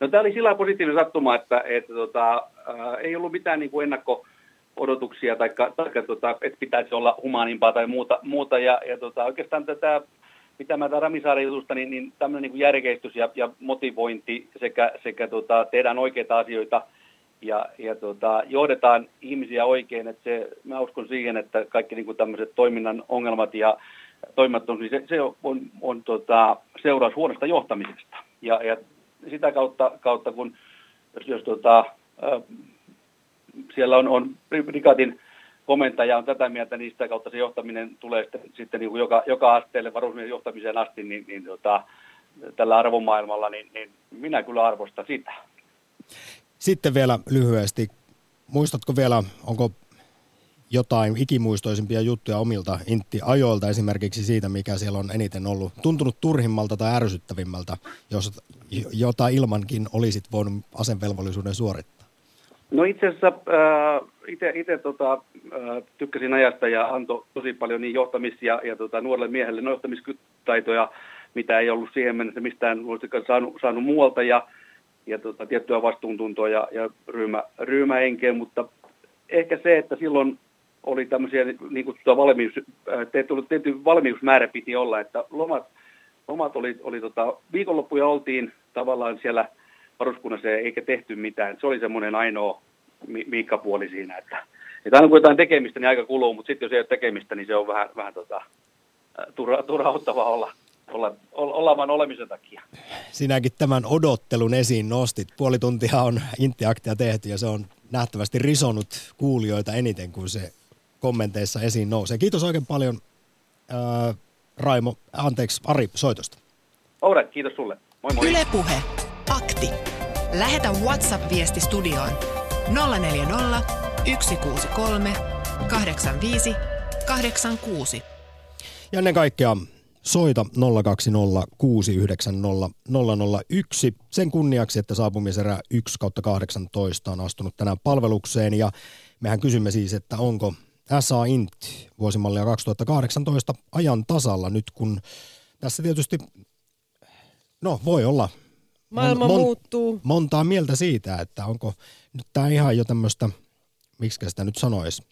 No tämä oli sillä positiivinen sattuma, että, että tota, ää, ei ollut mitään niin kuin ennakko odotuksia tai, tai tota, että pitäisi olla humaanimpaa tai muuta. muuta ja, ja tota, oikeastaan tätä, mitä mä Ramisaaren jutusta, niin, niin tämmöinen niin järkeistys ja, ja motivointi sekä, sekä tota, tehdään oikeita asioita ja, ja tota, johdetaan ihmisiä oikein. Että se, mä uskon siihen, että kaikki niin tämmöiset toiminnan ongelmat ja toimimattomuus, niin se, se on, on, on tota, seuraus huonosta johtamisesta. Ja, ja sitä kautta, kautta kun jos, jos tota, äh, siellä on, on brigaatin komentaja on tätä mieltä, niin sitä kautta se johtaminen tulee sitten, sitten niin kuin joka, joka asteelle varusmiehen johtamiseen asti, niin, niin tota, tällä arvomaailmalla, niin, niin minä kyllä arvostan sitä. Sitten vielä lyhyesti, muistatko vielä, onko jotain ikimuistoisimpia juttuja omilta Intti-ajoilta, esimerkiksi siitä, mikä siellä on eniten ollut tuntunut turhimmalta tai ärsyttävimmältä, jos jota ilmankin olisit voinut asenvelvollisuuden suorittaa? No itse asiassa äh, itse tota, äh, tykkäsin ajasta ja antoi tosi paljon niin johtamis- ja, ja tota, nuorelle miehelle johtamistaitoja, mitä ei ollut siihen mennessä mistään saanut, saanut muualta ja, ja tota, tiettyä vastuuntuntoa ja, ja ryhmä, ryhmäenkeä, mutta ehkä se, että silloin oli tämmöisiä niin kutsuttua valmius, äh, tietty valmiusmäärä piti olla, että lomat, lomat oli, oli tota, viikonloppuja oltiin tavallaan siellä varuskunnassa eikä tehty mitään. Se oli semmoinen ainoa miikkapuoli siinä, että, että aina kun jotain tekemistä, niin aika kuluu, mutta sitten jos ei ole tekemistä, niin se on vähän, vähän tota, äh, turha, turhauttavaa olla, olla, olla vain olemisen takia. Sinäkin tämän odottelun esiin nostit. Puoli tuntia on intiaktia tehty ja se on nähtävästi risonut kuulijoita eniten, kuin se kommenteissa esiin nousee. Kiitos oikein paljon ää, Raimo, anteeksi Ari soitosta. Alright, kiitos sulle. Moi moi. Yle Puhe. Akti. Lähetä WhatsApp-viesti studioon 040 163 85 86. Ja ennen kaikkea soita 020 690 001 sen kunniaksi, että saapumiserä 1 kautta 18 on astunut tänään palvelukseen ja mehän kysymme siis, että onko SA Int vuosimallia 2018 ajan tasalla nyt, kun tässä tietysti, no voi olla Maailma mon, muuttuu. Montaa mieltä siitä, että onko nyt tämä ihan jo tämmöistä, miksi sitä nyt sanoisi,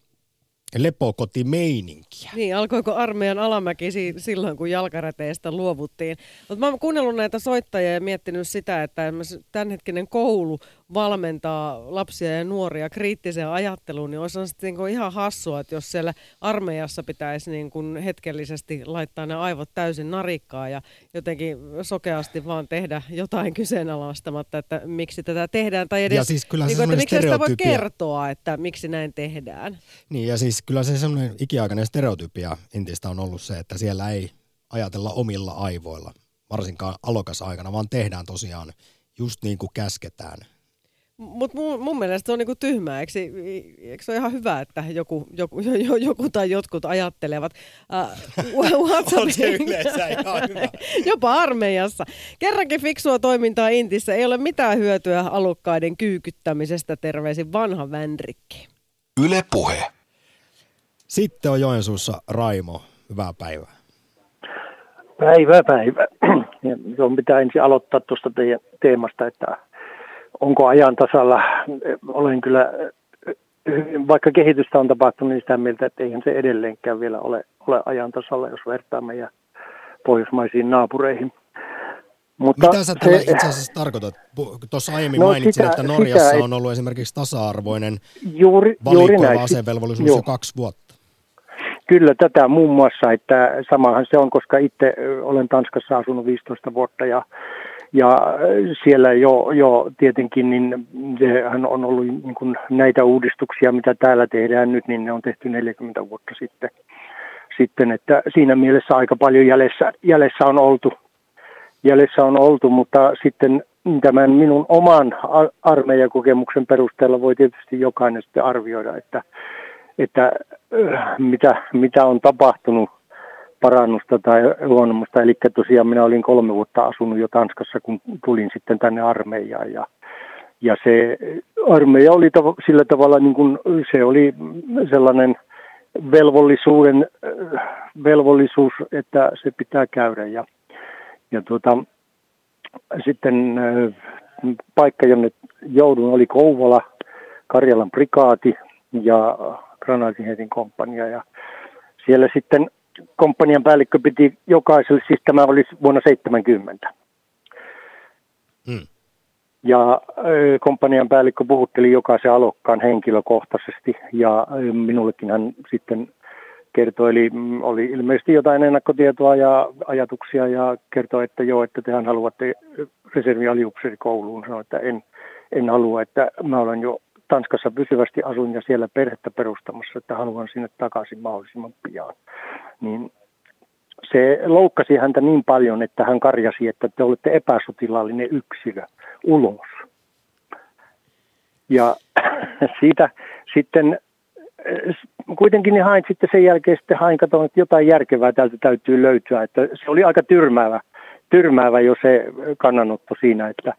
lepokotimeininkiä. Niin, alkoiko armeijan alamäki silloin, kun jalkaräteistä luovuttiin. Mutta mä oon kuunnellut näitä soittajia ja miettinyt sitä, että tämänhetkinen koulu valmentaa lapsia ja nuoria kriittiseen ajatteluun, niin olisi sitten niin ihan hassua, että jos siellä armeijassa pitäisi niin kuin hetkellisesti laittaa ne aivot täysin narikkaa ja jotenkin sokeasti vaan tehdä jotain kyseenalaistamatta, että miksi tätä tehdään, tai edes, ja siis kyllä niin kuin, että miksi sitä voi kertoa, että miksi näin tehdään. Niin, ja siis kyllä se semmoinen ikiaikainen stereotypia Intistä on ollut se, että siellä ei ajatella omilla aivoilla, varsinkaan alokasaikana, vaan tehdään tosiaan just niin kuin käsketään mutta mun, mun mielestä se on niinku tyhmää, eikö, eikö se ole ihan hyvä, että joku, joku, joku tai jotkut ajattelevat uh, on se yleensä ihan hyvä. Jopa armeijassa. Kerrankin fiksua toimintaa Intissä, ei ole mitään hyötyä alukkaiden kyykyttämisestä, terveisin vanha Vänrikki. Yle Puhe. Sitten on Joensuussa Raimo, hyvää päivää. Päivää, päivää. Joo, pitää ensin aloittaa tuosta teidän teemasta, että onko ajan tasalla, olen kyllä, vaikka kehitystä on tapahtunut, niin sitä mieltä, että eihän se edelleenkään vielä ole, ole ajan tasalla, jos vertaa meidän pohjoismaisiin naapureihin. Mutta Mitä sä tällä itse asiassa tarkoitat? Tuossa aiemmin no mainitsin, sitä, että Norjassa sitä, on ollut esimerkiksi tasa-arvoinen juuri, valikoiva asevelvollisuus jo kaksi vuotta. Kyllä tätä muun muassa, että samahan se on, koska itse olen Tanskassa asunut 15 vuotta ja ja siellä jo, jo tietenkin, niin sehän on ollut niin kuin näitä uudistuksia, mitä täällä tehdään nyt, niin ne on tehty 40 vuotta sitten. Sitten, että siinä mielessä aika paljon jäljessä, jäljessä on oltu, jäljessä on oltu, mutta sitten tämän minun oman armeijakokemuksen perusteella voi tietysti jokainen sitten arvioida, että, että mitä, mitä on tapahtunut parannusta tai huonommusta. Eli tosiaan minä olin kolme vuotta asunut jo Tanskassa, kun tulin sitten tänne armeijaan ja ja se armeija oli tav- sillä tavalla, niin kuin, se oli sellainen velvollisuuden, velvollisuus, että se pitää käydä. Ja, ja tuota, sitten paikka, jonne joudun, oli Kouvola, Karjalan prikaati ja Granaatiheitin komppania. Ja siellä sitten komppanian päällikkö piti jokaiselle, siis tämä oli vuonna 70. Hmm. Ja komppanian päällikkö puhutteli jokaisen alokkaan henkilökohtaisesti ja minullekin hän sitten kertoi, eli mm, oli ilmeisesti jotain ennakkotietoa ja ajatuksia ja kertoi, että joo, että tehän haluatte reservialiupseerikouluun. Sanoi, että en, en halua, että mä olen jo Tanskassa pysyvästi asun ja siellä perhettä perustamassa, että haluan sinne takaisin mahdollisimman pian. Niin se loukkasi häntä niin paljon, että hän karjasi, että te olette epäsotilallinen yksilö ulos. Ja siitä sitten eh, kuitenkin niin hain sitten sen jälkeen sitten hain, katsoin, että jotain järkevää täältä täytyy löytyä. Että se oli aika tyrmäävä, tyrmäävä jo se kannanotto siinä, että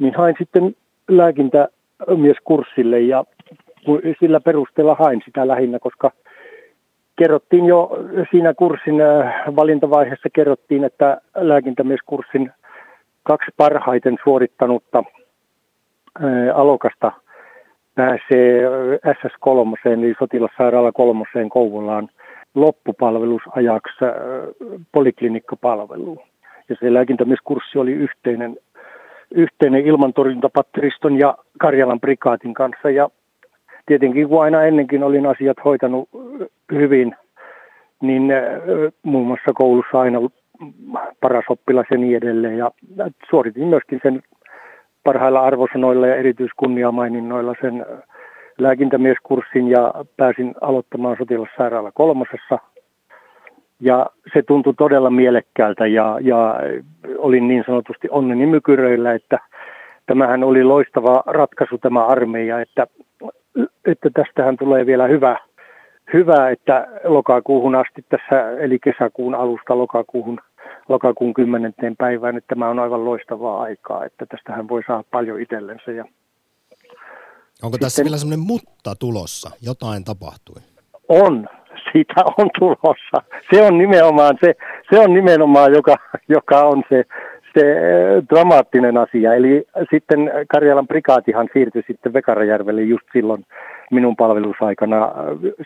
niin hain sitten lääkintämieskurssille ja sillä perusteella hain sitä lähinnä, koska kerrottiin jo siinä kurssin äh, valintavaiheessa kerrottiin, että lääkintämieskurssin kaksi parhaiten suorittanutta äh, alokasta pääsee äh, SS3, eli sotilassairaala kolmoseen Kouvolaan loppupalvelusajaksi poliklinikkapalveluun. Ja se lääkintämieskurssi oli yhteinen, yhteinen ilmantorjuntapatteriston ja Karjalan prikaatin kanssa. Ja tietenkin kun aina ennenkin olin asiat hoitanut hyvin, niin muun muassa koulussa aina paras oppilas ja niin edelleen. Ja suoritin myöskin sen parhailla arvosanoilla ja erityiskunniamaininnoilla sen lääkintämieskurssin ja pääsin aloittamaan sotilassairaala kolmosessa. Ja se tuntui todella mielekkäältä ja, ja olin niin sanotusti onneni mykyröillä, että tämähän oli loistava ratkaisu tämä armeija, että että tästähän tulee vielä hyvä, hyvä, että lokakuuhun asti tässä, eli kesäkuun alusta lokakuuhun, lokakuun 10. päivään, että tämä on aivan loistavaa aikaa, että tästähän voi saada paljon itsellensä. Ja Onko tässä Sitten, vielä semmoinen mutta tulossa? Jotain tapahtui? On, siitä on tulossa. Se on nimenomaan se, se on nimenomaan, joka, joka on se, se eh, dramaattinen asia. Eli sitten Karjalan prikaatihan siirtyi sitten Vekarajärvelle just silloin minun palvelusaikana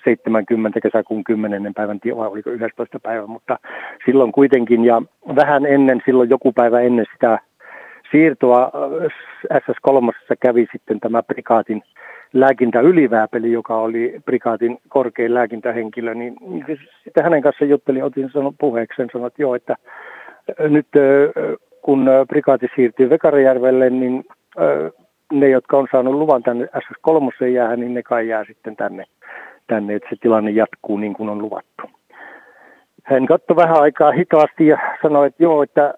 70 eh, kesäkuun 10. päivän, vai oliko 11. päivä, mutta silloin kuitenkin ja vähän ennen, silloin joku päivä ennen sitä siirtoa eh, SS3 kävi sitten tämä prikaatin lääkintä ylivääpeli, joka oli prikaatin korkein lääkintähenkilö, niin sitten hänen kanssa juttelin, otin sanon puheeksi sen, sanoin, että joo, että nyt kun prikaati siirtyy Vekarijärvelle, niin ne, jotka on saanut luvan tänne SS3 jäähän, niin ne kai jää sitten tänne, tänne, että se tilanne jatkuu niin kuin on luvattu. Hän katsoi vähän aikaa hitaasti ja sanoi, että joo, että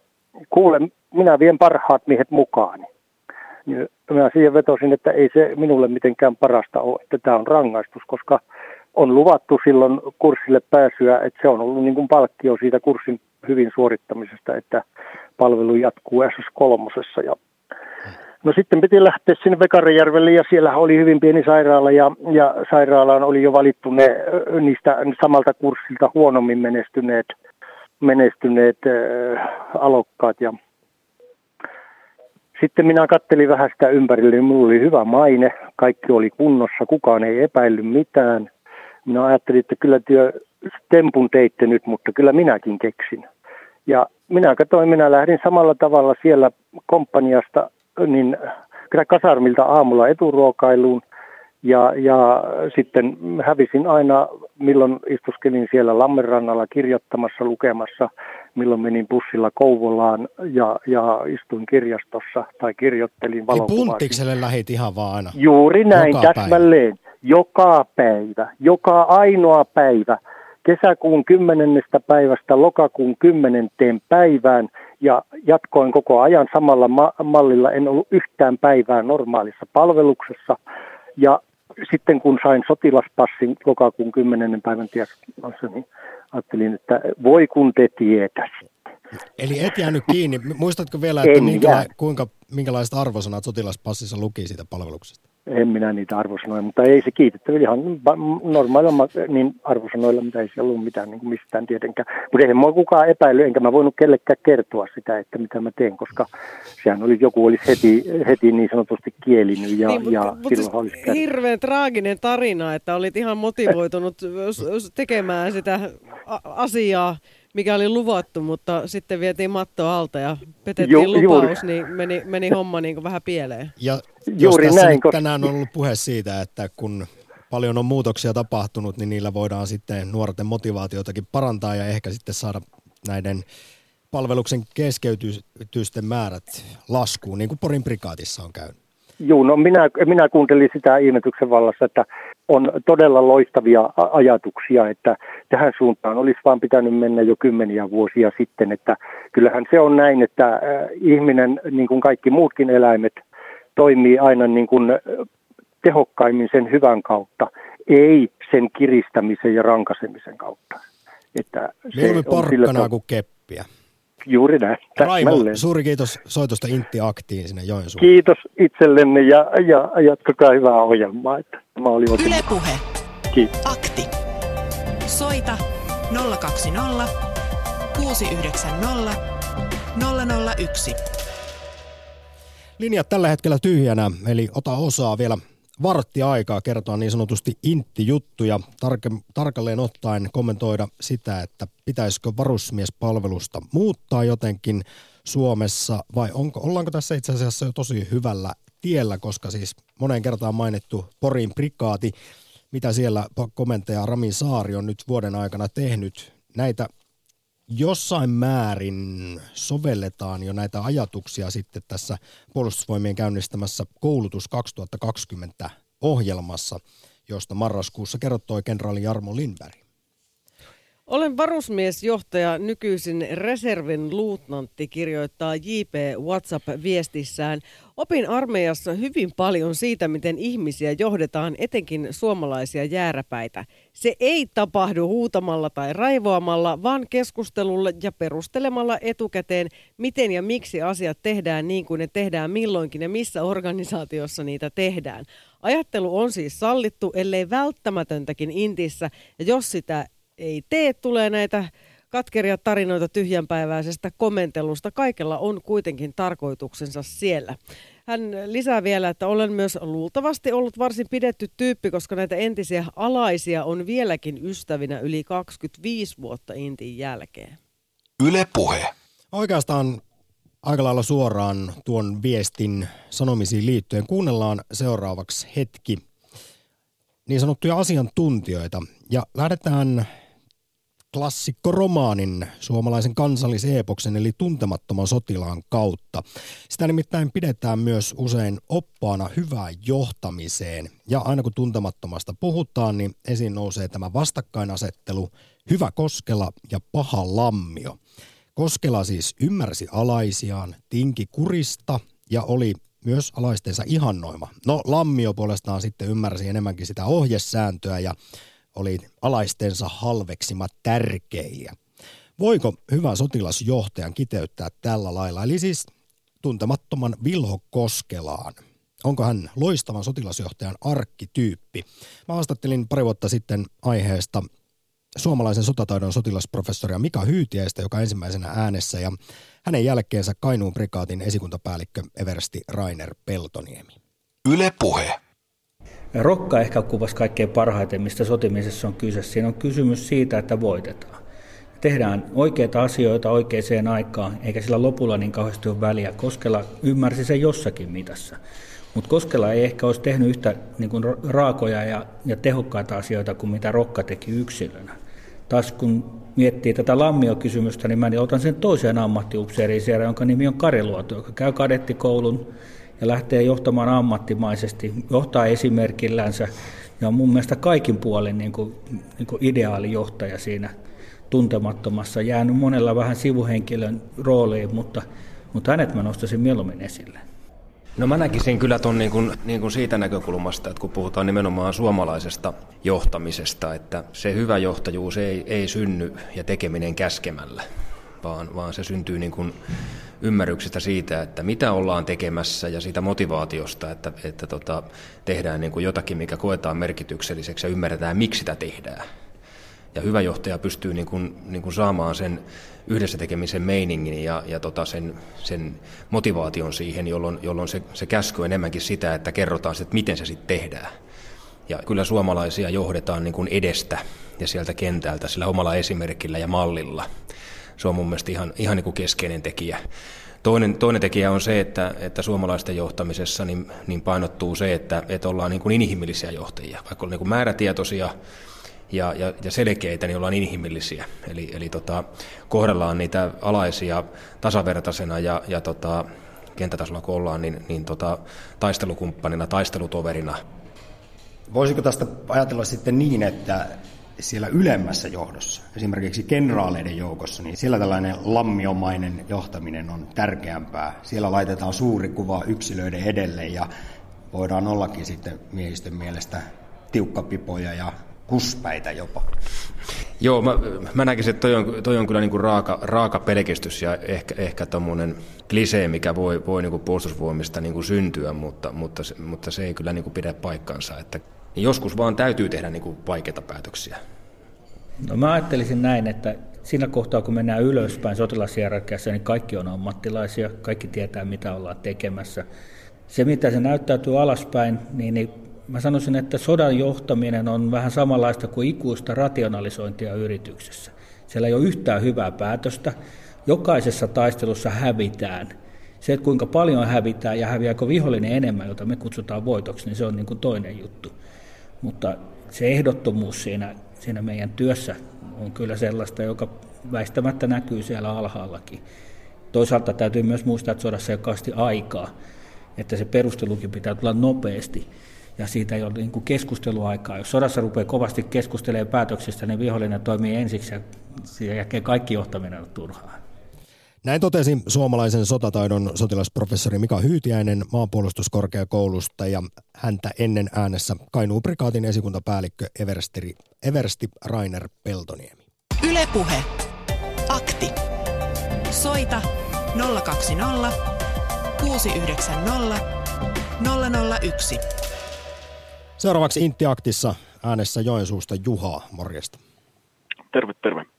kuule, minä vien parhaat miehet mukaan. Mä siihen vetosin, että ei se minulle mitenkään parasta ole, että tämä on rangaistus, koska on luvattu silloin kurssille pääsyä, että se on ollut niin kuin palkkio siitä kurssin hyvin suorittamisesta, että palvelu jatkuu SS3. Ja No sitten piti lähteä sinne Vekarijärvelle ja siellä oli hyvin pieni sairaala ja, ja sairaalaan oli jo valittu ne niistä samalta kurssilta huonommin menestyneet, menestyneet äh, alokkaat. Ja sitten minä kattelin vähän sitä ympärille, niin minulla oli hyvä maine, kaikki oli kunnossa, kukaan ei epäillyt mitään. Minä ajattelin, että kyllä työ tempun teitte nyt, mutta kyllä minäkin keksin. Ja minä katsoin, minä lähdin samalla tavalla siellä komppaniasta niin kasarmilta aamulla eturuokailuun ja, ja sitten hävisin aina, milloin istuskelin siellä Lammenrannalla kirjoittamassa, lukemassa, milloin menin bussilla Kouvolaan ja, ja istuin kirjastossa tai kirjoittelin valokuvaa. Niin punttikselle lähit ihan vaan aina? Juuri näin, joka täsmälleen. Päivä. Joka päivä, joka ainoa päivä kesäkuun 10. päivästä lokakuun 10. päivään ja jatkoin koko ajan samalla ma- mallilla. En ollut yhtään päivää normaalissa palveluksessa ja sitten kun sain sotilaspassin lokakuun 10. päivän tiedässä, niin ajattelin, että voi kun te tietäisitte. Eli et jäänyt kiinni. Muistatko vielä, että minkäla- kuinka, minkälaiset arvosanat sotilaspassissa luki siitä palveluksesta? En minä niitä arvosanoja, mutta ei se kiitettävä ihan normaalilla niin arvosanoilla, mitä ei siellä ollut mitään niin mistään tietenkään. Mutta ei mua kukaan epäily, enkä mä voinut kellekään kertoa sitä, että mitä mä teen, koska sehän oli, joku olisi heti, heti niin sanotusti kielinyt ja, niin, ja mutta, silloin mutta olisi siis Hirveän traaginen tarina, että olit ihan motivoitunut tekemään sitä asiaa mikä oli luvattu, mutta sitten vietiin matto alta ja petettiin Ju, lupaus, juuri. niin meni, meni homma niin kuin vähän pieleen. Ja juuri tässä näin, koska... tänään on ollut puhe siitä, että kun paljon on muutoksia tapahtunut, niin niillä voidaan sitten nuorten motivaatiotakin parantaa ja ehkä sitten saada näiden palveluksen keskeytysten määrät laskuun, niin kuin Porin prikaatissa on käynyt. Joo, no minä, minä kuuntelin sitä ihmetyksen vallassa, että on todella loistavia ajatuksia, että tähän suuntaan olisi vaan pitänyt mennä jo kymmeniä vuosia sitten, että kyllähän se on näin, että ihminen, niin kuin kaikki muutkin eläimet, toimii aina niin kuin tehokkaimmin sen hyvän kautta, ei sen kiristämisen ja rankasemisen kautta. Että se on sillä kuin keppiä. Juuri näin. Raimo, suuri kiitos soitosta Intti Aktiin sinne Joensuun. Kiitos itsellenne ja, ja jatkakaa hyvää ohjelmaa. Että mä olin Yle Puhe. Kiitos. Akti. Soita 020 690 001. Linjat tällä hetkellä tyhjänä, eli ota osaa vielä vartti aikaa kertoa niin sanotusti intti-juttuja, tarke- tarkalleen ottaen kommentoida sitä, että pitäisikö varusmiespalvelusta muuttaa jotenkin Suomessa vai onko, ollaanko tässä itse asiassa jo tosi hyvällä tiellä, koska siis moneen kertaan mainittu Porin prikaati, mitä siellä komentaja Rami Saari on nyt vuoden aikana tehnyt, näitä jossain määrin sovelletaan jo näitä ajatuksia sitten tässä puolustusvoimien käynnistämässä koulutus 2020 ohjelmassa, josta marraskuussa kertoi kenraali Jarmo Lindberg. Olen varusmiesjohtaja, nykyisin reservin luutnantti, kirjoittaa JP WhatsApp-viestissään. Opin armeijassa hyvin paljon siitä, miten ihmisiä johdetaan, etenkin suomalaisia jääräpäitä. Se ei tapahdu huutamalla tai raivoamalla, vaan keskustelulla ja perustelemalla etukäteen, miten ja miksi asiat tehdään niin kuin ne tehdään milloinkin ja missä organisaatiossa niitä tehdään. Ajattelu on siis sallittu, ellei välttämätöntäkin intissä, ja jos sitä ei tee, tulee näitä katkeria tarinoita tyhjänpäiväisestä komentelusta. Kaikella on kuitenkin tarkoituksensa siellä. Hän lisää vielä, että olen myös luultavasti ollut varsin pidetty tyyppi, koska näitä entisiä alaisia on vieläkin ystävinä yli 25 vuotta Intin jälkeen. Yle puhe. Oikeastaan aika lailla suoraan tuon viestin sanomisiin liittyen. Kuunnellaan seuraavaksi hetki niin sanottuja asiantuntijoita ja lähdetään klassikkoromaanin, suomalaisen kansalliseepoksen eli tuntemattoman sotilaan kautta. Sitä nimittäin pidetään myös usein oppaana hyvään johtamiseen. Ja aina kun tuntemattomasta puhutaan, niin esiin nousee tämä vastakkainasettelu, hyvä Koskela ja paha Lammio. Koskela siis ymmärsi alaisiaan, tinki kurista ja oli myös alaistensa ihannoima. No Lammio puolestaan sitten ymmärsi enemmänkin sitä ohjesääntöä ja oli alaistensa halveksima tärkeilijä. Voiko hyvä sotilasjohtajan kiteyttää tällä lailla? Eli siis tuntemattoman Vilho Koskelaan. Onko hän loistavan sotilasjohtajan arkkityyppi? Mä haastattelin pari vuotta sitten aiheesta suomalaisen sotataidon sotilasprofessoria Mika Hyytiäistä, joka ensimmäisenä äänessä, ja hänen jälkeensä Kainuun prikaatin esikuntapäällikkö Eversti Rainer Peltoniemi. Yle Puhe. Rokka ehkä kuvasi kaikkein parhaiten, mistä sotimisessa on kyse. Siinä on kysymys siitä, että voitetaan. Tehdään oikeita asioita oikeaan aikaan, eikä sillä lopulla niin kauheasti ole väliä. Koskela ymmärsi sen jossakin mitassa. Mutta Koskela ei ehkä olisi tehnyt yhtä niin kuin raakoja ja, ja tehokkaita asioita kuin mitä Rokka teki yksilönä. Taas kun miettii tätä lammiokysymystä, niin mä niin otan sen toiseen ammattiupseeriin siellä, jonka nimi on Kari Luoto, joka käy kadettikoulun ja lähtee johtamaan ammattimaisesti, johtaa esimerkillänsä ja on mun mielestä kaikin puolin niin kuin, niin kuin ideaali johtaja siinä tuntemattomassa. Jäänyt monella vähän sivuhenkilön rooliin, mutta, mutta hänet mä nostaisin mieluummin esille. No mä näkisin kyllä ton niin kuin, niin kuin siitä näkökulmasta, että kun puhutaan nimenomaan suomalaisesta johtamisesta, että se hyvä johtajuus ei, ei synny ja tekeminen käskemällä, vaan, vaan se syntyy niin kuin ymmärryksestä siitä, että mitä ollaan tekemässä ja siitä motivaatiosta, että, että tota, tehdään niin kuin jotakin, mikä koetaan merkitykselliseksi ja ymmärretään, miksi sitä tehdään. Ja hyvä johtaja pystyy niin kuin, niin kuin saamaan sen yhdessä tekemisen meiningin ja, ja tota sen, sen motivaation siihen, jolloin, jolloin se, se käsky on enemmänkin sitä, että kerrotaan että miten se sitten tehdään. Ja kyllä suomalaisia johdetaan niin kuin edestä ja sieltä kentältä sillä omalla esimerkillä ja mallilla. Se on mun mielestä ihan, ihan niin kuin keskeinen tekijä. Toinen, toinen tekijä on se, että, että suomalaisten johtamisessa niin, niin painottuu se, että, että ollaan niin kuin inhimillisiä johtajia. Vaikka on niin kuin määrätietoisia, ja, ja, ja selkeitä, niin ollaan inhimillisiä. Eli, eli tota, kohdellaan niitä alaisia tasavertaisena ja, ja tota, kenttätasolla kun ollaan, niin, niin tota, taistelukumppanina, taistelutoverina. Voisiko tästä ajatella sitten niin, että siellä ylemmässä johdossa, esimerkiksi kenraaleiden joukossa, niin siellä tällainen lammiomainen johtaminen on tärkeämpää. Siellä laitetaan suuri kuva yksilöiden edelle ja voidaan ollakin sitten miehistön mielestä tiukkapipoja ja kuspäitä jopa. Joo, mä, mä näkisin, että toi on, toi on kyllä niin kuin raaka, raaka pelkistys ja ehkä, ehkä tuommoinen klisee, mikä voi, voi niin kuin puolustusvoimista niin kuin syntyä, mutta, mutta, mutta se ei kyllä niin kuin pidä paikkansa. Että joskus vaan täytyy tehdä niin kuin vaikeita päätöksiä. No mä ajattelisin näin, että siinä kohtaa kun mennään ylöspäin sotilashierarkiassa, niin kaikki on ammattilaisia, kaikki tietää mitä ollaan tekemässä. Se mitä se näyttäytyy alaspäin, niin, niin Mä sanoisin, että sodan johtaminen on vähän samanlaista kuin ikuista rationalisointia yrityksessä. Siellä ei ole yhtään hyvää päätöstä. Jokaisessa taistelussa hävitään. Se, että kuinka paljon hävitään ja häviääkö vihollinen enemmän, jota me kutsutaan voitoksi, niin se on niin kuin toinen juttu. Mutta se ehdottomuus siinä, siinä meidän työssä on kyllä sellaista, joka väistämättä näkyy siellä alhaallakin. Toisaalta täytyy myös muistaa, että sodassa ei ole aikaa, että se perustelukin pitää tulla nopeasti ja siitä ei ole niin kuin keskusteluaikaa. Jos sodassa rupeaa kovasti keskustelemaan päätöksistä, niin vihollinen toimii ensiksi ja sen jälkeen kaikki johtaminen on turhaa. Näin totesi suomalaisen sotataidon sotilasprofessori Mika Hyytiäinen maanpuolustuskorkeakoulusta ja häntä ennen äänessä Kainuun prikaatin esikuntapäällikkö Eversti, Eversti Rainer Peltoniemi. Ylepuhe. Akti. Soita 020 690 001. Seuraavaksi Intiaktissa äänessä Joensuusta Juha, morjesta. Terve, terve.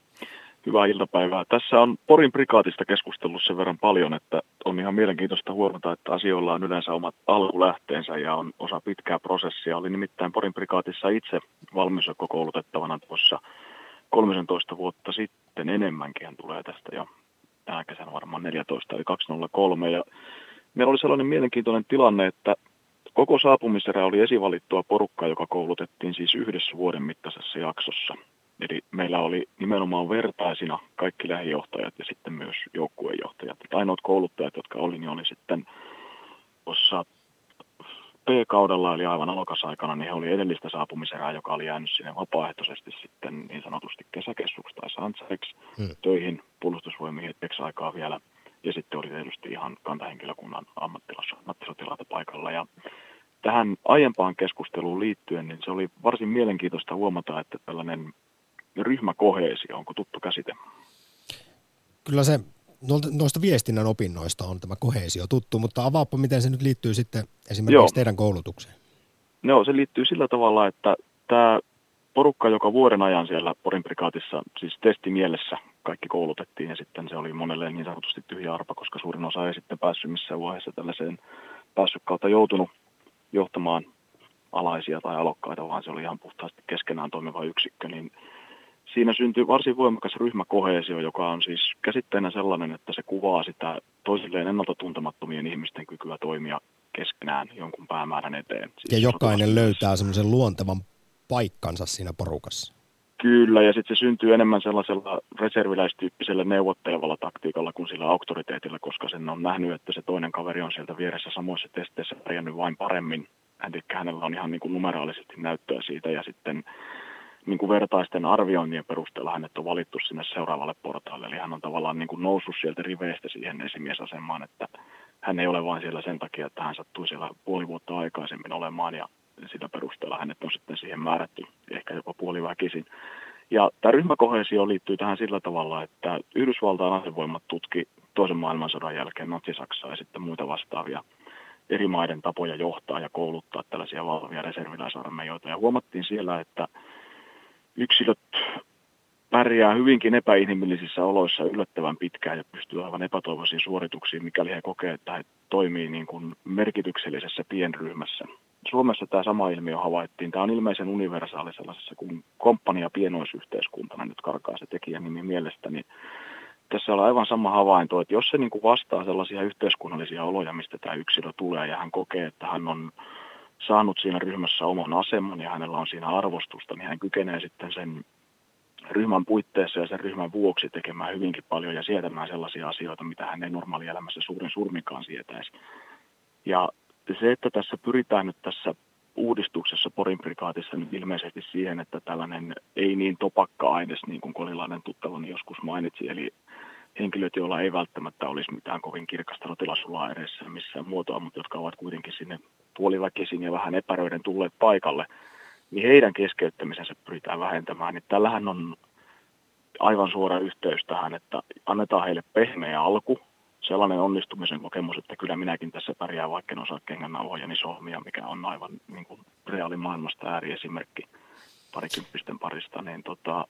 Hyvää iltapäivää. Tässä on Porin prikaatista keskustellut sen verran paljon, että on ihan mielenkiintoista huomata, että asioilla on yleensä omat alkulähteensä ja on osa pitkää prosessia. Oli nimittäin Porin prikaatissa itse valmiusjoukkokoulutettavana tuossa 13 vuotta sitten enemmänkin tulee tästä jo tänä kesänä varmaan 14 eli 203 ja meillä oli sellainen mielenkiintoinen tilanne, että Koko saapumiserä oli esivalittua porukkaa, joka koulutettiin siis yhdessä vuoden mittaisessa jaksossa. Eli meillä oli nimenomaan vertaisina kaikki lähijohtajat ja sitten myös joukkuejohtajat. Ainoat kouluttajat, jotka oli, niin oli sitten tuossa P-kaudella, eli aivan alokasaikana, niin he oli edellistä saapumiserää, joka oli jäänyt sinne vapaaehtoisesti sitten niin sanotusti kesäkeskuksi tai santsaiksi hmm. töihin puolustusvoimiin hetkeksi aikaa vielä. Ja sitten oli tietysti ihan kantahenkilökunnan ammattisotilaita paikalla. Ja tähän aiempaan keskusteluun liittyen, niin se oli varsin mielenkiintoista huomata, että tällainen ryhmäkoheesio, onko tuttu käsite? Kyllä se noista viestinnän opinnoista on tämä koheesio tuttu, mutta avaapa, miten se nyt liittyy sitten esimerkiksi Joo. teidän koulutukseen? Joo, se liittyy sillä tavalla, että tämä porukka, joka vuoden ajan siellä Porin prikaatissa, siis testi mielessä kaikki koulutettiin ja sitten se oli monelle niin sanotusti tyhjä arpa, koska suurin osa ei sitten päässyt missään vaiheessa tällaiseen päässyt kautta joutunut johtamaan alaisia tai alokkaita, vaan se oli ihan puhtaasti keskenään toimiva yksikkö, niin siinä syntyy varsin voimakas ryhmäkohesio, joka on siis käsitteenä sellainen, että se kuvaa sitä toisilleen ennalta tuntemattomien ihmisten kykyä toimia keskenään jonkun päämäärän eteen. Siis ja jokainen löytää semmoisen luontevan paikkansa siinä porukassa. Kyllä, ja sitten se syntyy enemmän sellaisella reserviläistyyppisellä neuvottelevalla taktiikalla kuin sillä auktoriteetilla, koska sen on nähnyt, että se toinen kaveri on sieltä vieressä samoissa testeissä pärjännyt vain paremmin. Eli hänellä on ihan niin kuin numeraalisesti näyttöä siitä, ja sitten niin kuin vertaisten arviointien perusteella hänet on valittu sinne seuraavalle portaalle. Eli hän on tavallaan niin kuin noussut sieltä riveistä siihen esimiesasemaan, että hän ei ole vain siellä sen takia, että hän sattui siellä puoli vuotta aikaisemmin olemaan ja sitä perusteella hänet on sitten siihen määrätty, ehkä jopa puoliväkisin. Ja tämä ryhmäkohesio liittyy tähän sillä tavalla, että Yhdysvaltain asevoimat tutki toisen maailmansodan jälkeen Natsi-Saksaa ja sitten muita vastaavia eri maiden tapoja johtaa ja kouluttaa tällaisia valtavia reserviläisarmeijoita. Ja huomattiin siellä, että yksilöt pärjää hyvinkin epäinhimillisissä oloissa yllättävän pitkään ja pystyy aivan epätoivoisiin suorituksiin, mikäli he kokee, että he toimii niin kuin merkityksellisessä pienryhmässä. Suomessa tämä sama ilmiö havaittiin. Tämä on ilmeisen universaali sellaisessa kuin komppania pienoisyhteiskuntana, nyt karkaa se tekijän nimi mielestäni. Tässä on aivan sama havainto, että jos se niin kuin vastaa sellaisia yhteiskunnallisia oloja, mistä tämä yksilö tulee ja hän kokee, että hän on saanut siinä ryhmässä oman aseman ja hänellä on siinä arvostusta, niin hän kykenee sitten sen ryhmän puitteissa ja sen ryhmän vuoksi tekemään hyvinkin paljon ja sietämään sellaisia asioita, mitä hän ei normaalielämässä suurin surminkaan sietäisi. Ja se, että tässä pyritään nyt tässä uudistuksessa Porin prikaatissa nyt ilmeisesti siihen, että tällainen ei niin topakka aines, niin kuin Kolilainen tuttavani joskus mainitsi, eli henkilöt, joilla ei välttämättä olisi mitään kovin kirkasta rotilasulaa edessä missään muotoa, mutta jotka ovat kuitenkin sinne puoliväkisin ja vähän epäröiden tulleet paikalle, niin heidän keskeyttämisensä pyritään vähentämään. Niin tällähän on aivan suora yhteys tähän, että annetaan heille pehmeä alku, sellainen onnistumisen kokemus, että kyllä minäkin tässä pärjään, vaikka en osaa kengännauhojani sohmia, mikä on aivan niin kuin reaalimaailmasta ääriesimerkki parikymppisten parista, niin tota,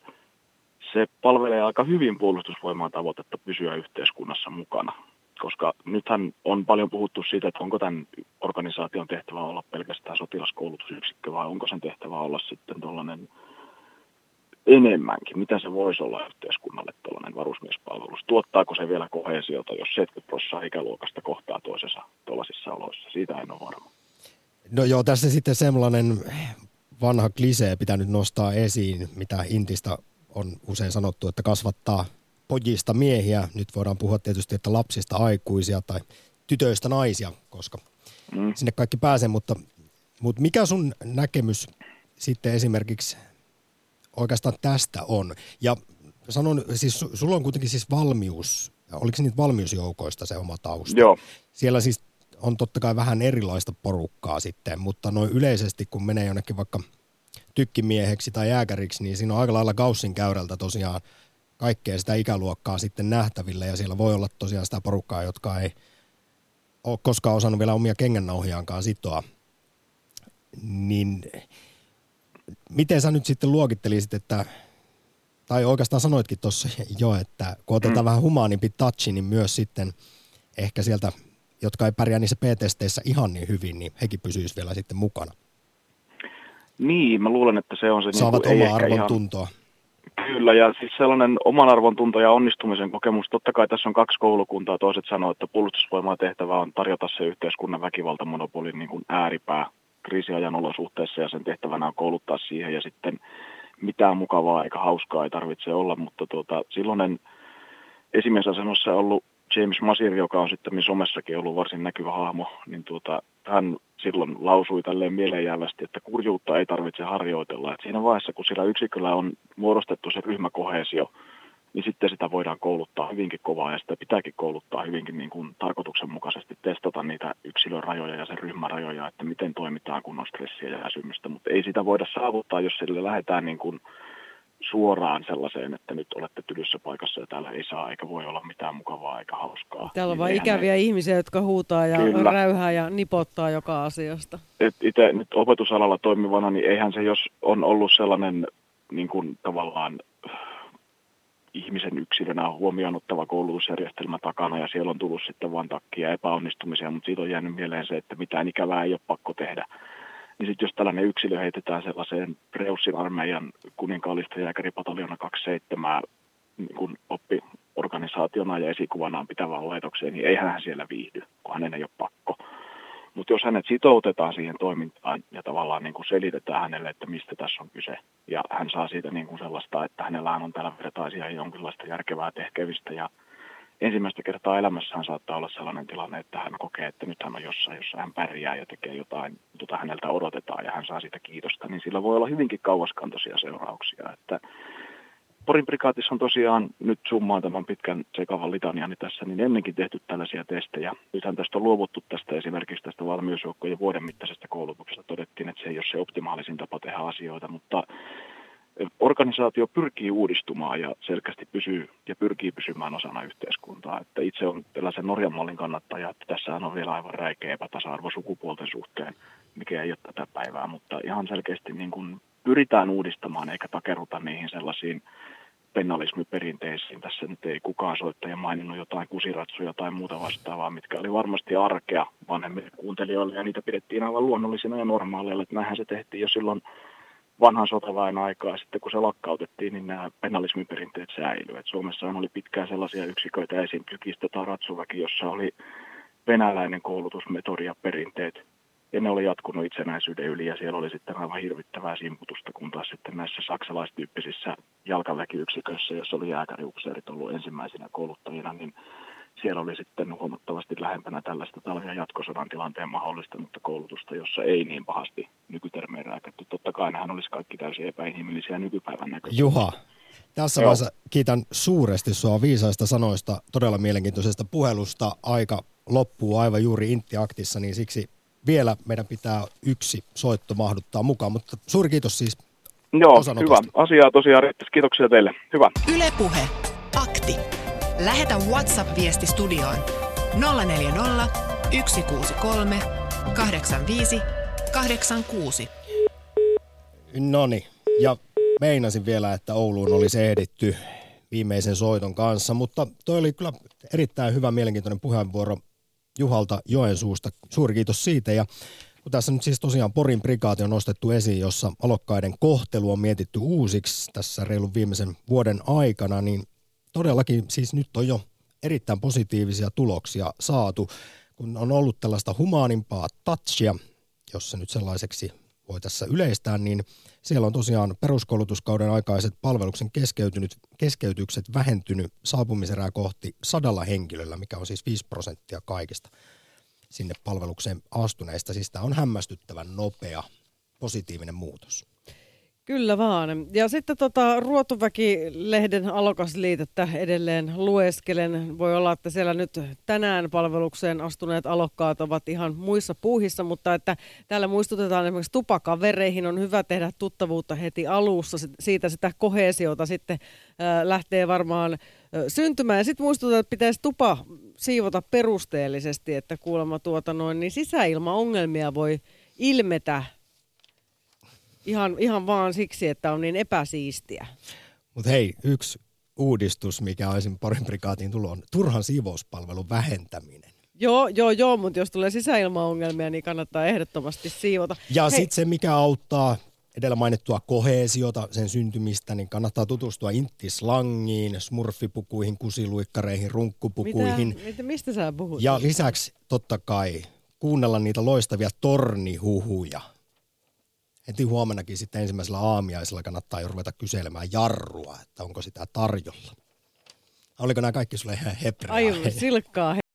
se palvelee aika hyvin puolustusvoimaa tavoitetta pysyä yhteiskunnassa mukana. Koska nythän on paljon puhuttu siitä, että onko tämän organisaation tehtävä olla pelkästään sotilaskoulutusyksikkö vai onko sen tehtävä olla sitten tuollainen enemmänkin. Mitä se voisi olla yhteiskunnalle tuollainen varusmiespalvelus? Tuottaako se vielä kohesiota, jos 70 prosenttia ikäluokasta kohtaa toisessa tuollaisissa oloissa? Siitä en ole varma. No joo, tässä sitten semmoinen vanha klisee pitää nyt nostaa esiin, mitä Intistä on usein sanottu, että kasvattaa pojista miehiä. Nyt voidaan puhua tietysti, että lapsista aikuisia tai tytöistä naisia, koska mm. sinne kaikki pääsee, mutta, mutta mikä sun näkemys sitten esimerkiksi oikeastaan tästä on? Ja sanon, siis sulla on kuitenkin siis valmius, oliko se niitä valmiusjoukoista se oma tausta? Joo. Siellä siis on totta kai vähän erilaista porukkaa sitten, mutta noin yleisesti kun menee jonnekin vaikka tykkimieheksi tai jääkäriksi, niin siinä on aika lailla Gaussin käyrältä tosiaan kaikkea sitä ikäluokkaa sitten nähtävillä ja siellä voi olla tosiaan sitä porukkaa, jotka ei ole koskaan osannut vielä omia kengännauhiaankaan sitoa. Niin miten sä nyt sitten luokittelisit, että tai oikeastaan sanoitkin tuossa jo, että kun otetaan mm. vähän humaanimpi touchi, niin myös sitten ehkä sieltä, jotka ei pärjää niissä P-testeissä ihan niin hyvin, niin hekin pysyisi vielä sitten mukana. Niin, mä luulen, että se on se... Saavat niin omaa arvon ihan... tuntoa. Kyllä, ja siis sellainen oman arvon tunto ja onnistumisen kokemus, totta kai tässä on kaksi koulukuntaa, toiset sanoo, että puolustusvoimaa tehtävä on tarjota se yhteiskunnan väkivaltamonopolin niin kuin ääripää kriisiajan olosuhteissa, ja sen tehtävänä on kouluttaa siihen, ja sitten mitään mukavaa eikä hauskaa ei tarvitse olla, mutta tuota, silloinen esimiesasennossa ollut James Masir, joka on sitten somessakin ollut varsin näkyvä hahmo, niin tuota, hän silloin lausui tälleen mieleenjäävästi, että kurjuutta ei tarvitse harjoitella. Et siinä vaiheessa, kun sillä yksiköllä on muodostettu se ryhmäkohesio, niin sitten sitä voidaan kouluttaa hyvinkin kovaa ja sitä pitääkin kouluttaa hyvinkin niin kuin tarkoituksenmukaisesti testata niitä yksilön rajoja ja sen ryhmän rajoja, että miten toimitaan kun on stressiä ja väsymystä, mutta ei sitä voida saavuttaa, jos sille lähdetään niin kuin suoraan sellaiseen, että nyt olette tylyssä paikassa ja täällä ei saa eikä voi olla mitään mukavaa eikä hauskaa. Täällä on niin vain ikäviä ne... ihmisiä, jotka huutaa ja Kyllä. räyhää ja nipottaa joka asiasta. itse nyt opetusalalla toimivana, niin eihän se, jos on ollut sellainen niin kuin tavallaan ihmisen yksilönä huomioon koulutusjärjestelmä takana ja siellä on tullut sitten vain takkia epäonnistumisia, mutta siitä on jäänyt mieleen se, että mitään ikävää ei ole pakko tehdä niin sitten jos tällainen yksilö heitetään sellaiseen Preussin armeijan kuninkaallista jääkäripataljona 27 niin kun oppiorganisaationa ja esikuvanaan pitävään laitokseen, niin eihän hän siellä viihdy, kun hänen ei ole pakko. Mutta jos hänet sitoutetaan siihen toimintaan ja tavallaan niin kuin selitetään hänelle, että mistä tässä on kyse, ja hän saa siitä niin kuin sellaista, että hänellä on täällä vertaisia jonkinlaista järkevää tehkevistä ja ensimmäistä kertaa elämässään saattaa olla sellainen tilanne, että hän kokee, että nyt hän on jossain, jossa hän pärjää ja tekee jotain, jota häneltä odotetaan ja hän saa siitä kiitosta, niin sillä voi olla hyvinkin kauaskantoisia seurauksia. Että Porin prikaatissa on tosiaan, nyt summaan tämän pitkän sekavan litaniani tässä, niin ennenkin tehty tällaisia testejä. Nythän tästä on luovuttu tästä esimerkiksi tästä valmiusjoukkojen vuoden mittaisesta koulutuksesta. Todettiin, että se ei ole se optimaalisin tapa tehdä asioita, mutta organisaatio pyrkii uudistumaan ja selkeästi pysyy ja pyrkii pysymään osana yhteiskuntaa. Että itse on tällaisen Norjan mallin kannattaja, että tässä on vielä aivan räikeä epätasa-arvo sukupuolten suhteen, mikä ei ole tätä päivää, mutta ihan selkeästi niin kuin pyritään uudistamaan eikä takeruta niihin sellaisiin pennalismiperinteisiin. Tässä nyt ei kukaan soittaja maininnut jotain kusiratsuja tai muuta vastaavaa, mitkä oli varmasti arkea vanhemmille kuuntelijoille ja niitä pidettiin aivan luonnollisina ja normaaleilla. Että näinhän se tehtiin jo silloin vanhan sotaväen aikaa. Sitten kun se lakkautettiin, niin nämä penalismiperinteet säilyivät. Suomessa oli pitkään sellaisia yksiköitä, esim. Tykistö tai Ratsuväki, jossa oli venäläinen koulutusmetodi ja perinteet. Ja ne oli jatkunut itsenäisyyden yli ja siellä oli sitten aivan hirvittävää simputusta, kun taas sitten näissä saksalaistyyppisissä jalkaväkiyksiköissä, jossa oli jääkäriupseerit ollut ensimmäisenä kouluttajina, niin siellä oli sitten huomattavasti lähempänä tällaista ja jatkosodan tilanteen mahdollistanutta koulutusta, jossa ei niin pahasti nykytermeen rääkätty. Totta kai nehän olisi kaikki täysin epäinhimillisiä nykypäivän näkökulmasta. Juha, tässä Joo. vaiheessa kiitän suuresti sua viisaista sanoista, todella mielenkiintoisesta puhelusta. Aika loppuu aivan juuri Intti-aktissa, niin siksi vielä meidän pitää yksi soitto mahduttaa mukaan, mutta suuri kiitos siis Joo, hyvä. Asiaa tosiaan riittäisi. Kiitoksia teille. Hyvä. Ylepuhe. Akti. Lähetä WhatsApp-viesti studioon 040 163 85 86. Noni, ja meinasin vielä, että Ouluun olisi ehditty viimeisen soiton kanssa, mutta toi oli kyllä erittäin hyvä mielenkiintoinen puheenvuoro Juhalta Joensuusta. Suuri kiitos siitä ja kun tässä nyt siis tosiaan Porin prikaati on nostettu esiin, jossa alokkaiden kohtelu on mietitty uusiksi tässä reilun viimeisen vuoden aikana, niin todellakin siis nyt on jo erittäin positiivisia tuloksia saatu, kun on ollut tällaista humaanimpaa touchia, jos se nyt sellaiseksi voi tässä yleistää, niin siellä on tosiaan peruskoulutuskauden aikaiset palveluksen keskeytynyt, keskeytykset vähentynyt saapumiserää kohti sadalla henkilöllä, mikä on siis 5 prosenttia kaikista sinne palvelukseen astuneista. Siis tämä on hämmästyttävän nopea positiivinen muutos. Kyllä vaan. Ja sitten tota, Ruotuväki-lehden alokasliitettä edelleen lueskelen. Voi olla, että siellä nyt tänään palvelukseen astuneet alokkaat ovat ihan muissa puuhissa, mutta että täällä muistutetaan esimerkiksi tupakavereihin on hyvä tehdä tuttavuutta heti alussa. Siitä sitä kohesiota sitten äh, lähtee varmaan syntymään. Sitten muistutetaan, että pitäisi tupa siivota perusteellisesti, että kuulemma tuota noin, niin sisäilmaongelmia voi ilmetä Ihan, ihan vaan siksi, että on niin epäsiistiä. Mutta hei, yksi uudistus, mikä esimerkiksi Porin prikaatiin tullut, on turhan siivouspalvelun vähentäminen. Joo, joo, joo, mutta jos tulee sisäilmaongelmia, niin kannattaa ehdottomasti siivota. Ja sitten se, mikä auttaa edellä mainittua kohesiota, sen syntymistä, niin kannattaa tutustua inttislangiin, smurfipukuihin, kusiluikkareihin, runkkupukuihin. Mitä, mitä, mistä sä puhut? Ja lisäksi totta kai kuunnella niitä loistavia tornihuhuja heti huomenakin sitten ensimmäisellä aamiaisella kannattaa jo ruveta kyselemään jarrua, että onko sitä tarjolla. Oliko nämä kaikki sulle ihan hebreaa? Aivan silkkaa